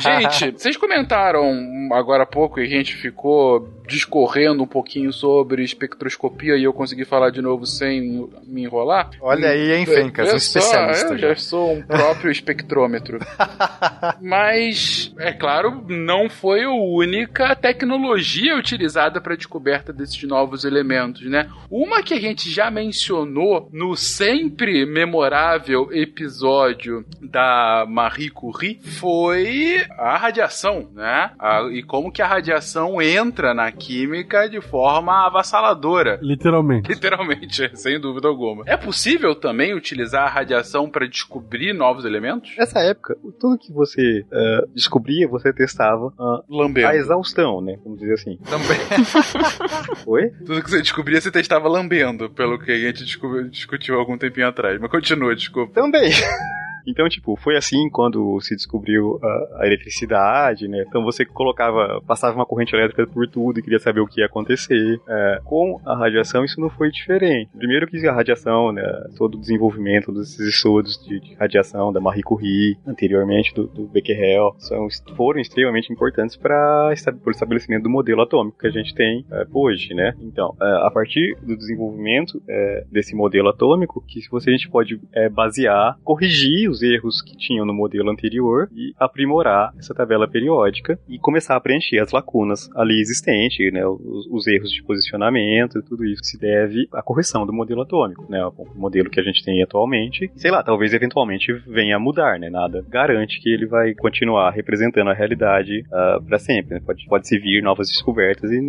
Gente, vocês comentaram agora há pouco e a gente ficou discorrendo um pouquinho sobre espectroscopia e eu consegui falar de novo sem me enrolar. Olha aí, hein, Fencas, um especialista. Eu já sou um próprio espectrômetro. Mas, é claro, não foi a única tecnologia utilizada para a descoberta desses novos elementos, né? Uma que a gente já mencionou no sempre memorável episódio da Marie Curie foi a radiação, né? A, e como que a radiação entra na química de forma avassaladora. Literalmente. Literalmente, sem dúvida alguma. É possível também utilizar a radiação para descobrir novos elementos? Nessa época, tudo que você uh, descobria, você testava uh, a exaustão, né? Vamos dizer assim. Também. Oi? Tudo que você descobria, você testava tava lambendo, pelo que a gente discu- discutiu algum tempinho atrás. Mas continua, desculpa. Também. Então, tipo, foi assim quando se descobriu a, a eletricidade, né? Então você colocava, passava uma corrente elétrica por tudo e queria saber o que ia acontecer. É, com a radiação isso não foi diferente. Primeiro que a radiação, né? Todo o desenvolvimento dos estudos de, de radiação da Marie Curie, anteriormente do, do Becquerel, são, foram extremamente importantes para o estabelecimento do modelo atômico que a gente tem é, hoje, né? Então, é, a partir do desenvolvimento é, desse modelo atômico, que você a gente pode é, basear, corrigir os erros que tinham no modelo anterior e aprimorar essa tabela periódica e começar a preencher as lacunas ali existentes, né, os, os erros de posicionamento, tudo isso se deve à correção do modelo atômico, né, o modelo que a gente tem atualmente. Sei lá, talvez eventualmente venha a mudar, né, nada garante que ele vai continuar representando a realidade uh, para sempre. Né, pode, pode se vir novas descobertas e,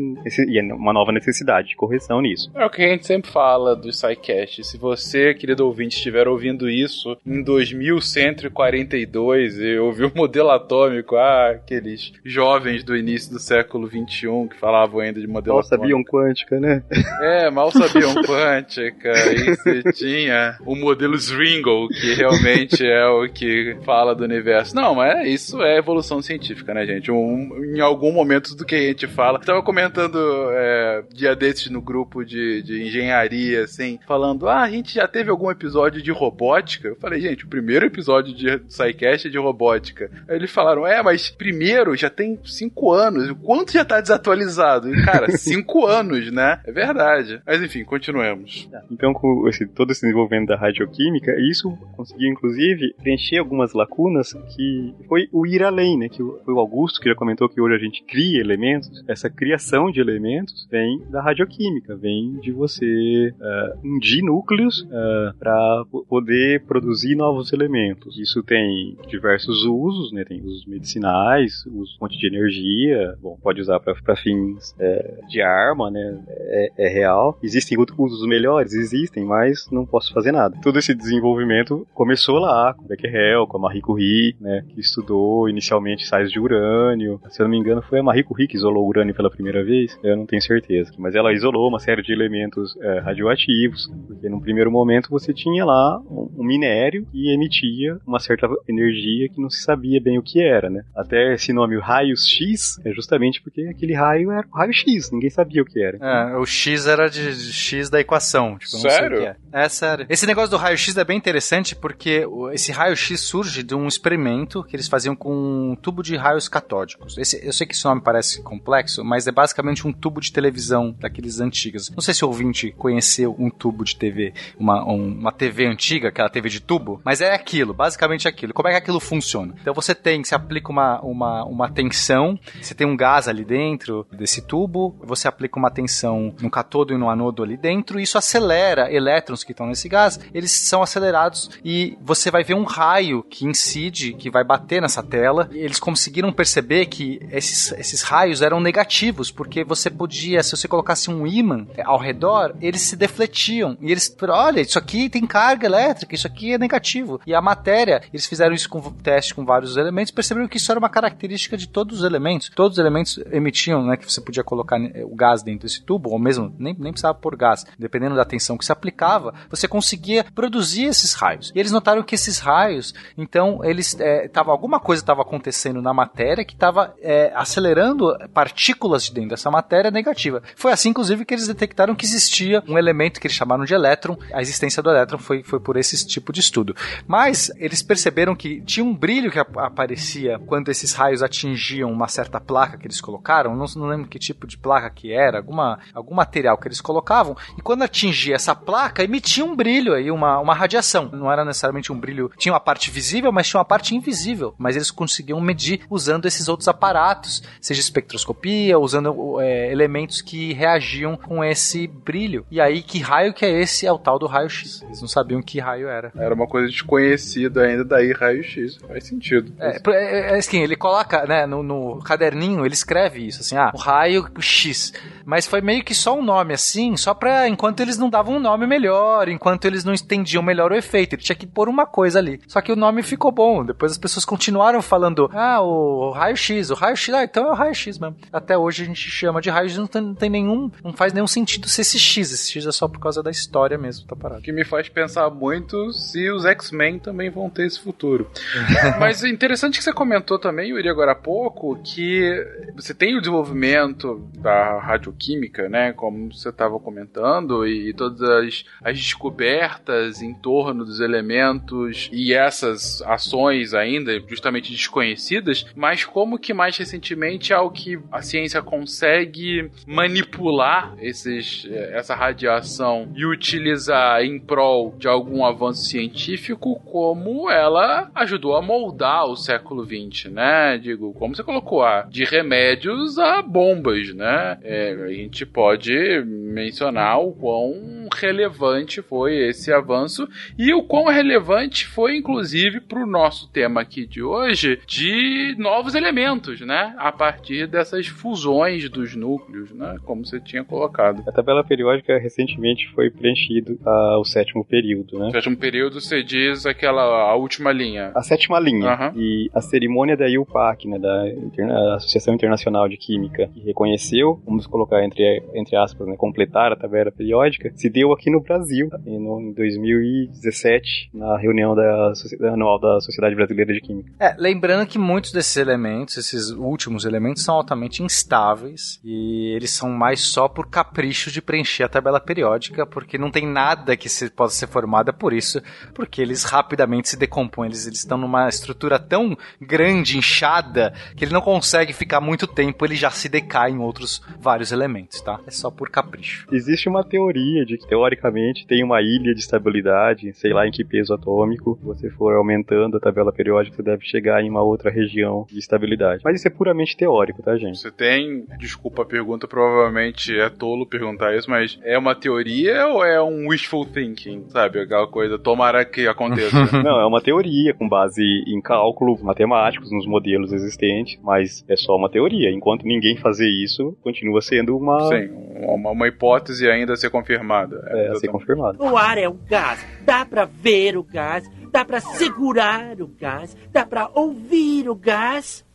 e uma nova necessidade de correção nisso. É o que a gente sempre fala do SciCast. Se você, querido ouvinte, estiver ouvindo isso em 2000 1142 e ouvi o modelo atômico, ah, aqueles jovens do início do século 21 que falavam ainda de modelo mal atômico. sabiam quântica, né? É, mal sabiam quântica. e você tinha o modelo Zwingle, que realmente é o que fala do universo. Não, mas isso é evolução científica, né, gente? Um, em algum momento do que a gente fala. Eu tava comentando é, dia desses no grupo de, de engenharia, assim, falando, ah, a gente já teve algum episódio de robótica? Eu falei, gente, o primeiro episódio de SciCast é de robótica. Aí eles falaram, é, mas primeiro já tem cinco anos. O quanto já tá desatualizado? E, cara, cinco anos, né? É verdade. Mas enfim, continuemos. Então, com esse, todo esse desenvolvimento da radioquímica, isso conseguiu, inclusive, preencher algumas lacunas que foi o ir além, né? Que foi o Augusto que já comentou que hoje a gente cria elementos. Essa criação de elementos vem da radioquímica, vem de você uh, unir núcleos uh, para poder produzir novos elementos. Isso tem diversos usos, né? Tem usos medicinais, uso fonte de energia, bom, pode usar para fins é, de arma, né? É, é, real. Existem outros usos melhores? Existem, mas não posso fazer nada. Todo esse desenvolvimento começou lá, com Becquerel, com a Marie Curie, né? Que estudou inicialmente sais de urânio. Se eu não me engano, foi a Marie Curie que isolou o urânio pela primeira vez. Eu não tenho certeza. Mas ela isolou uma série de elementos é, radioativos, porque num primeiro momento você tinha lá um, minério que emitia uma certa energia que não se sabia bem o que era, né? Até esse nome raios X é justamente porque aquele raio era o raio X, ninguém sabia o que era. É, o X era de, de X da equação. Tipo, não sério? Sei o que é. é sério. Esse negócio do raio X é bem interessante porque esse raio X surge de um experimento que eles faziam com um tubo de raios catódicos. Esse, eu sei que esse nome parece complexo, mas é basicamente um tubo de televisão daqueles antigos. Não sei se o ouvinte conheceu um tubo de TV, uma, um, uma TV antiga, aquela TV de tubo, mas é aquilo, basicamente aquilo. Como é que aquilo funciona? Então você tem, você aplica uma, uma, uma tensão, você tem um gás ali dentro desse tubo, você aplica uma tensão no catodo e no anodo ali dentro, e isso acelera elétrons que estão nesse gás, eles são acelerados e você vai ver um raio que incide, que vai bater nessa tela. Eles conseguiram perceber que esses, esses raios eram negativos, porque você podia, se você colocasse um ímã ao redor, eles se defletiam. E eles, olha, isso aqui tem carga elétrica, isso aqui é negativo. E a matéria, eles fizeram isso com teste com vários elementos, perceberam que isso era uma característica de todos os elementos. Todos os elementos emitiam, né, que você podia colocar o gás dentro desse tubo, ou mesmo nem, nem precisava pôr gás, dependendo da tensão que se aplicava, você conseguia produzir esses raios. E eles notaram que esses raios, então, eles é, tava alguma coisa estava acontecendo na matéria que estava é, acelerando partículas de dentro dessa matéria negativa. Foi assim, inclusive, que eles detectaram que existia um elemento que eles chamaram de elétron. A existência do elétron foi, foi por esse tipo de estudo. Mas eles perceberam que tinha um brilho que ap aparecia quando esses raios atingiam uma certa placa que eles colocaram. Não, não lembro que tipo de placa que era, alguma, algum material que eles colocavam. E quando atingia essa placa, emitia um brilho aí, uma, uma radiação. Não era necessariamente um brilho. Tinha uma parte visível, mas tinha uma parte invisível. Mas eles conseguiam medir usando esses outros aparatos, seja espectroscopia, usando é, elementos que reagiam com esse brilho. E aí, que raio que é esse? É o tal do raio X. Eles não sabiam que raio era. Era uma coisa desconhecido ainda, daí raio-x. Faz sentido. É, é, é assim, ele coloca, né, no, no, caderninho, ele escreve isso, assim, ah, o raio X. Mas foi meio que só um nome, assim, só pra, enquanto eles não davam um nome melhor, enquanto eles não entendiam melhor o efeito, ele tinha que pôr uma coisa ali. Só que o nome ficou bom, depois as pessoas continuaram falando, ah, o raio-x, o raio-x, ah, então é o raio-x mesmo. Até hoje a gente chama de raio-x, não não tem nenhum, não faz nenhum sentido ser esse X, esse X é só por causa da história mesmo, tá parado. Que me faz pensar muito se os X-Men também vão ter esse futuro. Mas interessante que você comentou também, Yuri, agora há pouco, que você tem o desenvolvimento da radioquímica, né? Como você estava comentando, e todas as, as descobertas em torno dos elementos e essas ações ainda justamente desconhecidas, mas como que mais recentemente é o que a ciência consegue manipular esses, essa radiação e utilizar em prol de algum avanço científico, como ela ajudou a moldar o século XX, né? Digo, como você colocou, de remédios a bombas, né? É, a gente pode mencionar o quão relevante foi esse avanço e o quão relevante foi, inclusive, para o nosso tema aqui de hoje, de novos elementos, né? A partir dessas fusões dos núcleos, né? Como você tinha colocado. A tabela periódica recentemente foi preenchido uh, o sétimo período, né? O sétimo período você diz aquela a última linha. A sétima linha. Uhum. E a cerimônia da IUPAC, né? Da Associação Internacional de Química, que reconheceu, vamos colocar entre, entre aspas, né? Completar a tabela periódica, se deu aqui no Brasil, no, em 2017, na reunião da, da anual da Sociedade Brasileira de Química. É, lembrando que muitos desses elementos, esses últimos elementos, são altamente instáveis e eles são mais só por capricho de preencher a tabela periódica, porque não tem nada que se, possa ser formada por isso, porque eles rapidamente se decompõem, eles, eles estão numa estrutura tão grande, inchada, que ele não consegue ficar muito tempo, ele já se decai em outros vários elementos, tá? É só por capricho. Existe uma teoria de que, teoricamente, tem uma ilha de estabilidade, sei lá em que peso atômico, se você for aumentando a tabela periódica, você deve chegar em uma outra região de estabilidade. Mas isso é puramente teórico, tá, gente? Você tem, desculpa a pergunta, provavelmente é tolo perguntar isso, mas é uma teoria ou é um wishful thinking, sabe? Aquela coisa, tomara que aconteça. Não, é uma teoria com base em cálculos matemáticos, nos modelos existentes, mas é só uma teoria. Enquanto ninguém fazer isso, continua sendo uma... Sim, uma, uma hipótese ainda a ser confirmada. É, é a ser confirmada. O ar é o gás, dá pra ver o gás, dá pra segurar o gás, dá pra ouvir o gás.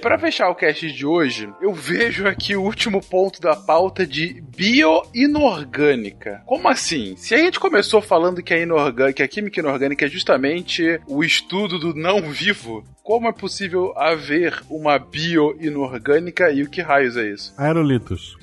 Para fechar o cast de hoje, eu vejo aqui o último ponto da pauta de bioinorgânica. Como assim? Se a gente começou falando que a, inorgânica, que a química inorgânica é justamente o estudo do não vivo, como é possível haver uma bioinorgânica e o que raios é isso? Aerolitos.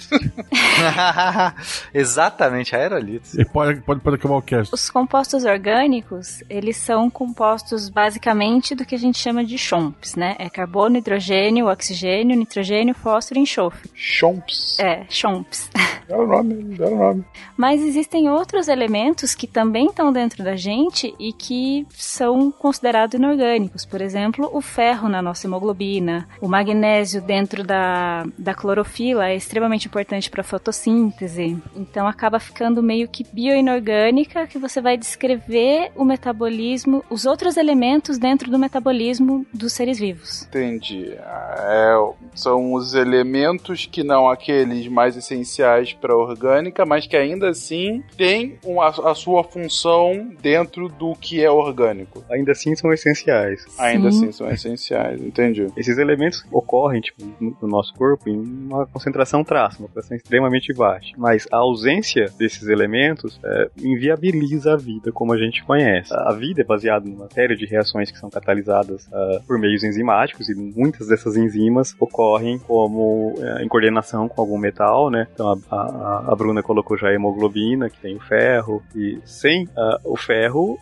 Exatamente, aerolitos. E pode, pode, pode acabar o cast. Os compostos orgânicos, eles são compostos basicamente do que a gente chama de chomps, né? É carbono, hidrogênio, oxigênio, nitrogênio, fósforo e enxofre. Chomps? É, chomps. Dá o nome, dá o nome. Mas existem outros elementos que também estão dentro da gente e que são considerados inorgânicos. Por exemplo, o ferro na nossa hemoglobina, o magnésio dentro da, da clorofila é extremamente importante para a fotossíntese. Então acaba ficando meio que bioinorgânica, que você vai descrever o metabolismo, os outros elementos dentro do metabolismo dos seres vivos. Entendi. É, são os elementos que não aqueles mais essenciais para a orgânica, mas que ainda assim têm uma, a sua função dentro do que é orgânico. Ainda assim são essenciais. Ainda Sim. assim são essenciais, entendi. Esses elementos ocorrem tipo, no nosso corpo em uma concentração traça, uma concentração extremamente baixa. Mas a ausência desses elementos é, inviabiliza a vida como a gente conhece. A vida é baseada numa série de reações que são catalisadas uh, por meios enzimáticos e muitas dessas enzimas ocorrem como uh, em coordenação com algum metal, né? Então a, a, a, Bruna colocou já a hemoglobina, que tem o ferro, e sem uh, o ferro,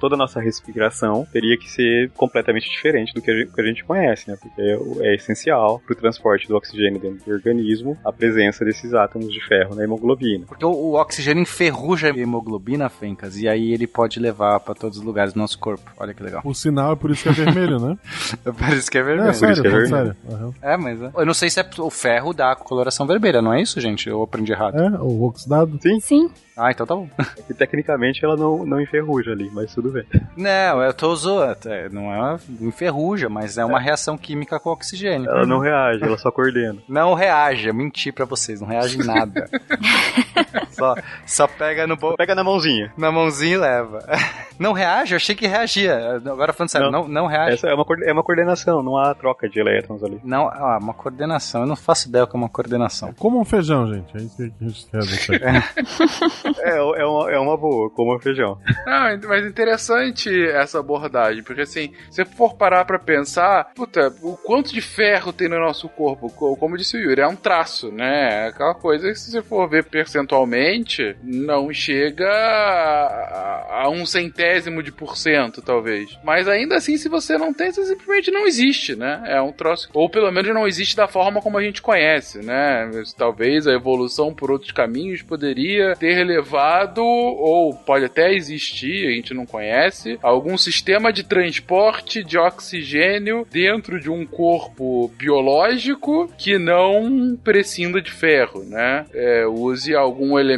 toda a nossa respiração teria que ser completamente diferente diferente do que a gente, que a gente conhece, né? Porque é essencial para o transporte do oxigênio dentro do organismo a presença desses átomos de ferro na hemoglobina. Porque o, o oxigênio enferruja a hemoglobina, Fencas, e aí ele pode levar para todos os lugares do nosso corpo. Olha que legal. O sinal é por isso que é vermelho, né? Por isso que é vermelho. É, sério, isso que é vermelho. sério. Aham. É, mas é. eu não sei se é o ferro dá coloração vermelha, não é isso, gente? Eu aprendi errado. É, o oxidado. Sim. Ah, então tá bom. É que tecnicamente ela não, não enferruja ali, mas tudo bem. Não, eu tô zoando. É, Não é uma enferruja, mas é uma reação química com oxigênio. Ela não reage, ela só coordena. Não reage, eu menti pra vocês, não reage em nada. só, só pega no bo- Pega na mãozinha. na mãozinha e leva. Não reage? Eu achei que reagia. Agora falando sério, não, não, reage. Essa é uma, é uma coordenação, não há troca de elétrons ali. Não, ah, uma coordenação. Eu não faço ideia o que é uma coordenação. Como um feijão, gente. É isso que a gente quer deixar. É, é, uma, é uma boa, como feijão. Não, mas interessante essa abordagem, porque assim, se for parar pra pensar, puta, o quanto de ferro tem no nosso corpo, co- como disse o Yuri, é um traço, né? É Aquela coisa que se você for ver percentualmente, não chega a, a um centésimo de por cento, talvez. Mas ainda assim, se você não tem, você simplesmente não existe, né? É um troço, ou pelo menos não existe da forma como a gente conhece, né? Talvez a evolução por outros caminhos poderia ter levado, ou pode até existir, a gente não conhece, algum sistema de transporte de oxigênio dentro de um corpo biológico que não prescinda de ferro, né? É, use algum elemento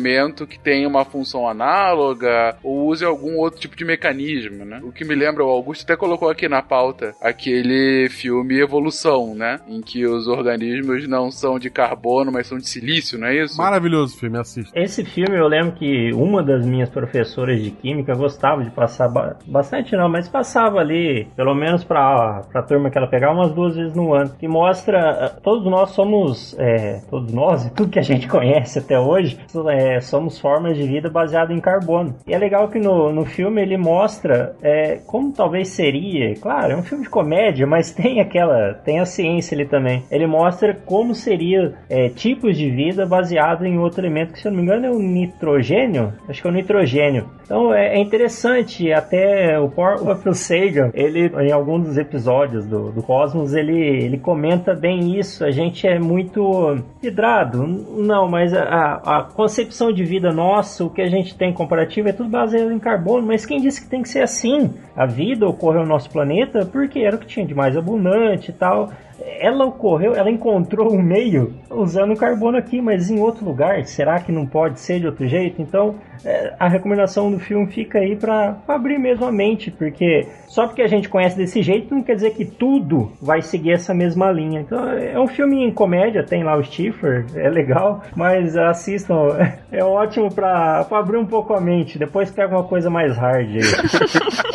que tenha uma função análoga, ou use algum outro tipo de mecanismo, né? O que me lembra, o Augusto até colocou aqui na pauta, aquele filme Evolução, né? Em que os organismos não são de carbono, mas são de silício, não é isso? Maravilhoso filme, assista. Esse filme eu lembro que uma das minhas professoras de química gostava de passar ba- bastante não, mas passava ali, pelo menos pra, pra turma que ela pegava umas duas vezes no ano, que mostra, eh, todos nós somos, é, todos nós, tudo que a gente conhece até hoje, é, somos formas de vida baseadas em carbono. E é legal que no, no filme ele mostra é, como talvez seria, claro, é um filme de comédia, mas tem aquela, tem a ciência ali também. Ele mostra como seria é, tipos de vida baseado em outro elemento que, se eu não me engano, é o nitrogênio. Acho que é o nitrogênio. Então é, é interessante, até o próprio Sagan, ele, em algum dos episódios do, do Cosmos, ele, ele comenta bem isso. A gente é muito hidrado. Não, mas a, a concepção de vida nossa, o que a gente tem comparativo, é tudo baseado em carbono. Mas quem disse que tem que ser assim? A vida ocorreu no nosso planeta porque era o que tinha de mais abundante e tal ela ocorreu, ela encontrou um meio usando carbono aqui, mas em outro lugar. Será que não pode ser de outro jeito? Então, é, a recomendação do filme fica aí para abrir mesmo a mente, porque só porque a gente conhece desse jeito não quer dizer que tudo vai seguir essa mesma linha. Então, é um filme em comédia, tem lá o Stifler, é legal, mas assistam, é ótimo para abrir um pouco a mente. Depois pega uma coisa mais hard aí.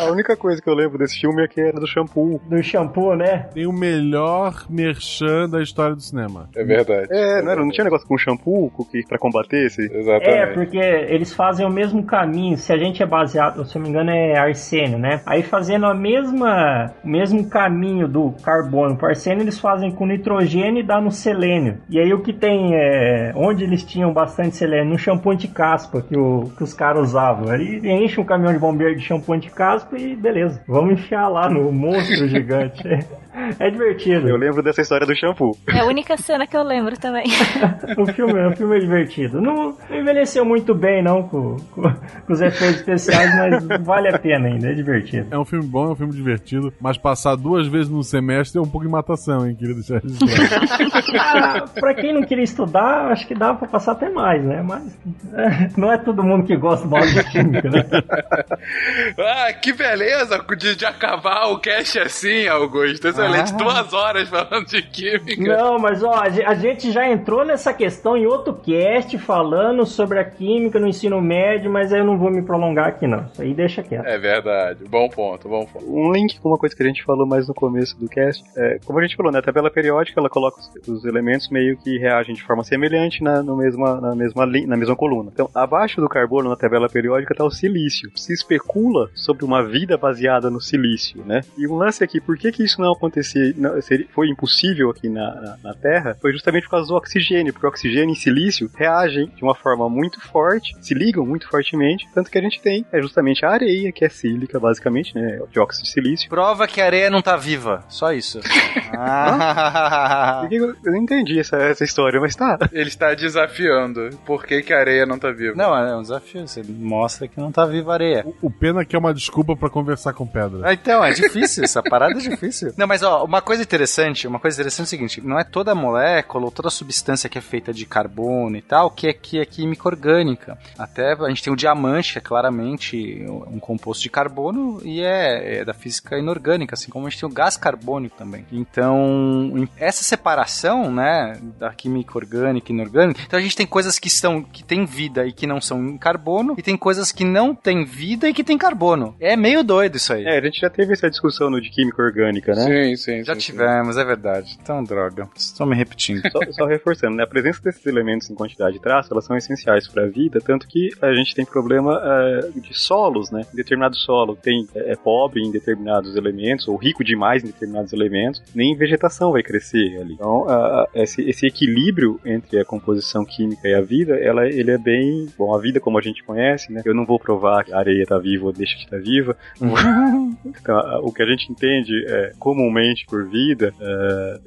A única coisa que eu lembro desse filme é que era do shampoo. Do shampoo, né? Tem o melhor merchan da história do cinema. É verdade. É, não, era, não tinha negócio com shampoo com que, pra combater esse? Exatamente. É, porque eles fazem o mesmo caminho. Se a gente é baseado, se eu não me engano, é arsênio, né? Aí fazendo a mesma, o mesmo caminho do carbono para arsênio, eles fazem com nitrogênio e dá no selênio. E aí o que tem é, onde eles tinham bastante selênio, no shampoo de caspa que, o, que os caras usavam. Aí enche um caminhão de bombeiro de shampoo de caspa e beleza. Vamos enfiar lá no monstro gigante. É divertido. Eu lembro dessa história do shampoo. É a única cena que eu lembro também. o filme, o filme é divertido. Não, não envelheceu muito bem, não, com, com, com os efeitos especiais, mas vale a pena ainda, é divertido. É um filme bom, é um filme divertido, mas passar duas vezes no semestre é um pouco de matação, hein? Queria deixar registrado. ah, pra quem não queria estudar, acho que dá pra passar até mais, né? Mas é, não é todo mundo que gosta mal de química, né? ah, que beleza de, de acabar o cast assim, Augusto. Excelente. Ah. Duas horas falando de química. Não, mas ó, a gente já entrou nessa questão em outro cast falando sobre a química no ensino médio, mas eu não vou me prolongar aqui não. Isso aí deixa quieto. É verdade. Bom ponto, bom ponto. Um link com uma coisa que a gente falou mais no começo do cast. É, como a gente falou, na tabela periódica ela coloca os, os, elementos meio que reagem de forma semelhante na, no mesma, na, mesma na mesma coluna. Então, abaixo do carbono na tabela periódica está o silício. Se especula sobre uma vida baseada no silício, né? E um lance aqui, por que que isso não acontecia, não, seria, foi impossível aqui na, na, na, Terra, foi justamente por causa do oxigênio, porque o oxigênio e silício reagem de uma forma muito forte, se ligam muito fortemente, tanto que a gente tem é justamente a areia, que é sílica, basicamente, né? Dióxido de silício. Prova que a areia não tá viva, só isso. ah. eu não entendi essa, essa história, mas tá. Ele está desafiando. Por que, que a areia não tá viva? Não, é um desafio. Você mostra que não tá viva a areia. O, o pena que é uma desculpa para conversar com pedra. Ah, então, é difícil. essa parada é difícil. Não, mas ó, uma coisa interessante, uma coisa interessante é o seguinte: não é toda molécula ou toda substância que é feita de carbono e tal que é, que é química orgânica. Até a gente tem o diamante, que é claramente um composto de carbono e é, é da física inorgânica, assim como a gente tem o gás carbônico também. Então, essa separação, né, da química orgânica e inorgânica, então a gente tem coisas que são que têm vida e que não são em carbono, e tem coisas que não têm vida e que têm carbono. É meio doido isso aí. É, a gente já teve essa discussão no de química orgânica, né? Sim, sim. Já sim, tivemos, sim. É verdade. Então, droga. Estou me repetindo. Só, só, reforçando, né? A presença desses elementos em quantidade de traço, elas são essenciais para a vida, tanto que a gente tem problema uh, de solos, né? Em determinado solo tem, é, é pobre em determinados elementos, ou rico demais em determinados elementos, nem vegetação vai crescer ali. Então, uh, esse, esse equilíbrio entre a composição química e a vida, ela, ele é bem. Bom, a vida como a gente conhece, né? Eu não vou provar que a areia está viva ou deixa de estar tá viva. então, o que a gente entende é, comumente por vida é,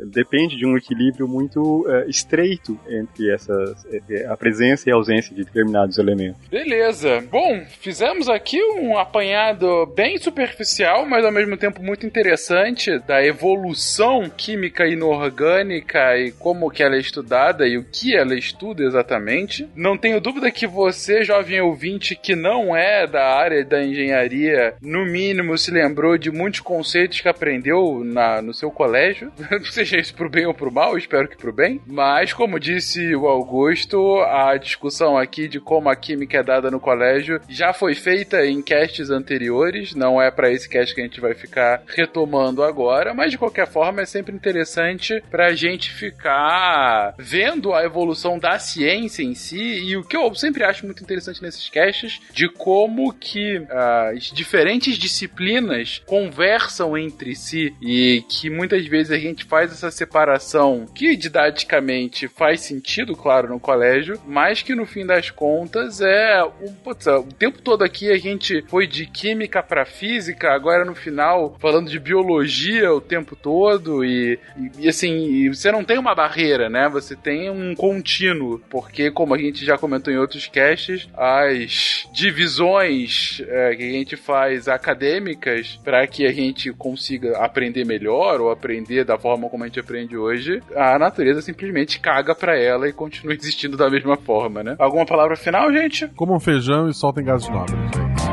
depende de um equilíbrio muito é, estreito entre essas, a presença e a ausência de determinados elementos. Beleza. Bom, fizemos aqui um apanhado bem superficial, mas ao mesmo tempo muito interessante da evolução química inorgânica e como que ela é estudada e o que ela estuda exatamente. Não tenho dúvida que você, jovem ouvinte, que não é da área da engenharia, no mínimo se lembrou de muitos conceitos que aprendeu na, no seu colégio. Seja isso pro bem ou pro mal, espero que pro bem. Mas, como disse o Augusto, a discussão aqui de como a química é dada no colégio já foi feita em casts anteriores, não é para esse cast que a gente vai ficar retomando agora, mas de qualquer forma é sempre interessante pra gente ficar vendo a evolução da ciência em si e o que eu sempre acho muito interessante nesses casts de como que uh, as diferentes disciplinas conversam entre si e que muitas vezes a gente faz essa separação que didaticamente faz sentido, claro, no colégio, mas que no fim das contas é um, putz, o tempo todo aqui a gente foi de química para física, agora no final falando de biologia o tempo todo e, e, e assim, você não tem uma barreira, né? Você tem um contínuo, porque como a gente já comentou em outros casts, as divisões é, que a gente faz acadêmicas para que a gente consiga aprender melhor ou aprender da forma como a gente aprende hoje, a natureza simplesmente caga para ela e continua existindo da mesma forma, né? Alguma palavra final, gente? Comam feijão e soltem gases nobres, gente.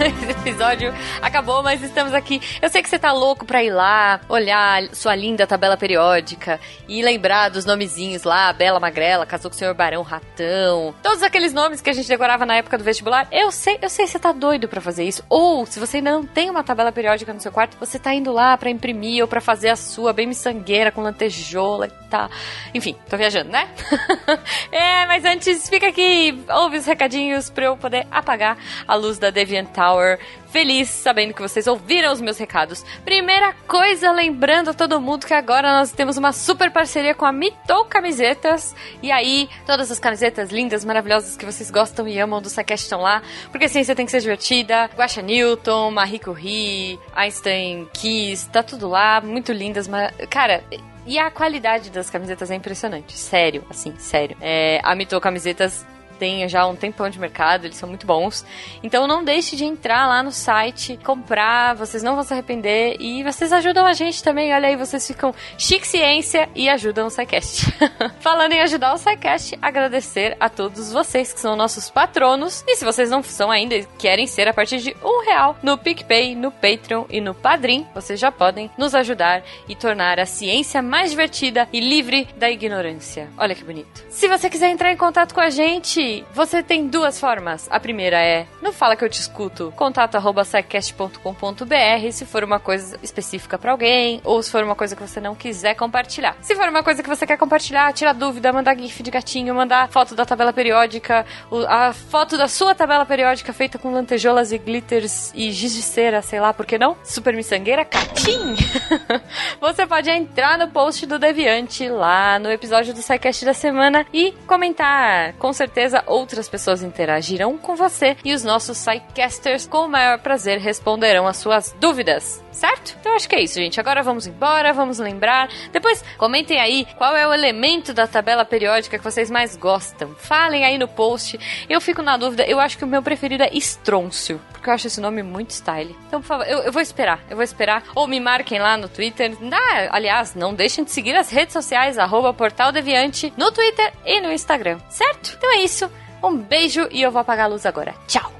Esse episódio acabou, mas estamos aqui. Eu sei que você tá louco pra ir lá, olhar sua linda tabela periódica e lembrar dos nomezinhos lá, Bela Magrela, casou com o senhor Barão Ratão, todos aqueles nomes que a gente decorava na época do vestibular. Eu sei, eu sei que você tá doido pra fazer isso. Ou, se você não tem uma tabela periódica no seu quarto, você tá indo lá pra imprimir ou pra fazer a sua bem miçangueira com lantejola e tal. Enfim, tô viajando, né? é, mas antes, fica aqui, ouve os recadinhos pra eu poder apagar a luz da Deviant Tower feliz sabendo que vocês ouviram os meus recados. Primeira coisa, lembrando a todo mundo que agora nós temos uma super parceria com a Mitou Camisetas. E aí, todas as camisetas lindas, maravilhosas que vocês gostam e amam do Saquest estão lá. Porque a ciência tem que ser divertida. Guaxa Newton, Marie Curie, Einstein Kiss, tá tudo lá. Muito lindas, mas... Cara, e a qualidade das camisetas é impressionante. Sério, assim, sério. É, a Mitou Camisetas tem já um tempão de mercado, eles são muito bons. Então não deixe de entrar lá no site, comprar, vocês não vão se arrepender e vocês ajudam a gente também. Olha aí, vocês ficam chique ciência e ajudam o SciCast. Falando em ajudar o SciCast, agradecer a todos vocês que são nossos patronos. E se vocês não são ainda e querem ser a partir de um real no PicPay, no Patreon e no Padrim, vocês já podem nos ajudar e tornar a ciência mais divertida e livre da ignorância. Olha que bonito. Se você quiser entrar em contato com a gente, aí, você tem duas formas. A primeira é, não fala que eu te escuto, contato arroba psycast.com.br se for uma coisa específica para alguém, ou se for uma coisa que você não quiser compartilhar. Se for uma coisa que você quer compartilhar, tira dúvida, mandar gif de gatinho, mandar foto da tabela periódica, a foto da sua tabela periódica feita com lantejoulas e glitters e giz de cera, sei lá, por que não? Super miçangueira, catim! você pode entrar no post do Deviante lá no episódio do SciCast da semana e comentar. Com certeza outras pessoas interagirão com você e os nossos SciCasters com o maior prazer responderão as suas dúvidas. Certo? Então acho que é isso, gente. Agora vamos embora, vamos lembrar. Depois comentem aí qual é o elemento da tabela periódica que vocês mais gostam. Falem aí no post. Eu fico na dúvida, eu acho que o meu preferido é estrôncio, porque eu acho esse nome muito style. Então, por favor, eu, eu vou esperar, eu vou esperar. Ou me marquem lá no Twitter. Ah, aliás, não deixem de seguir as redes sociais, arroba Portal Deviante, no Twitter e no Instagram. Certo? Então é isso. Um beijo e eu vou apagar a luz agora. Tchau!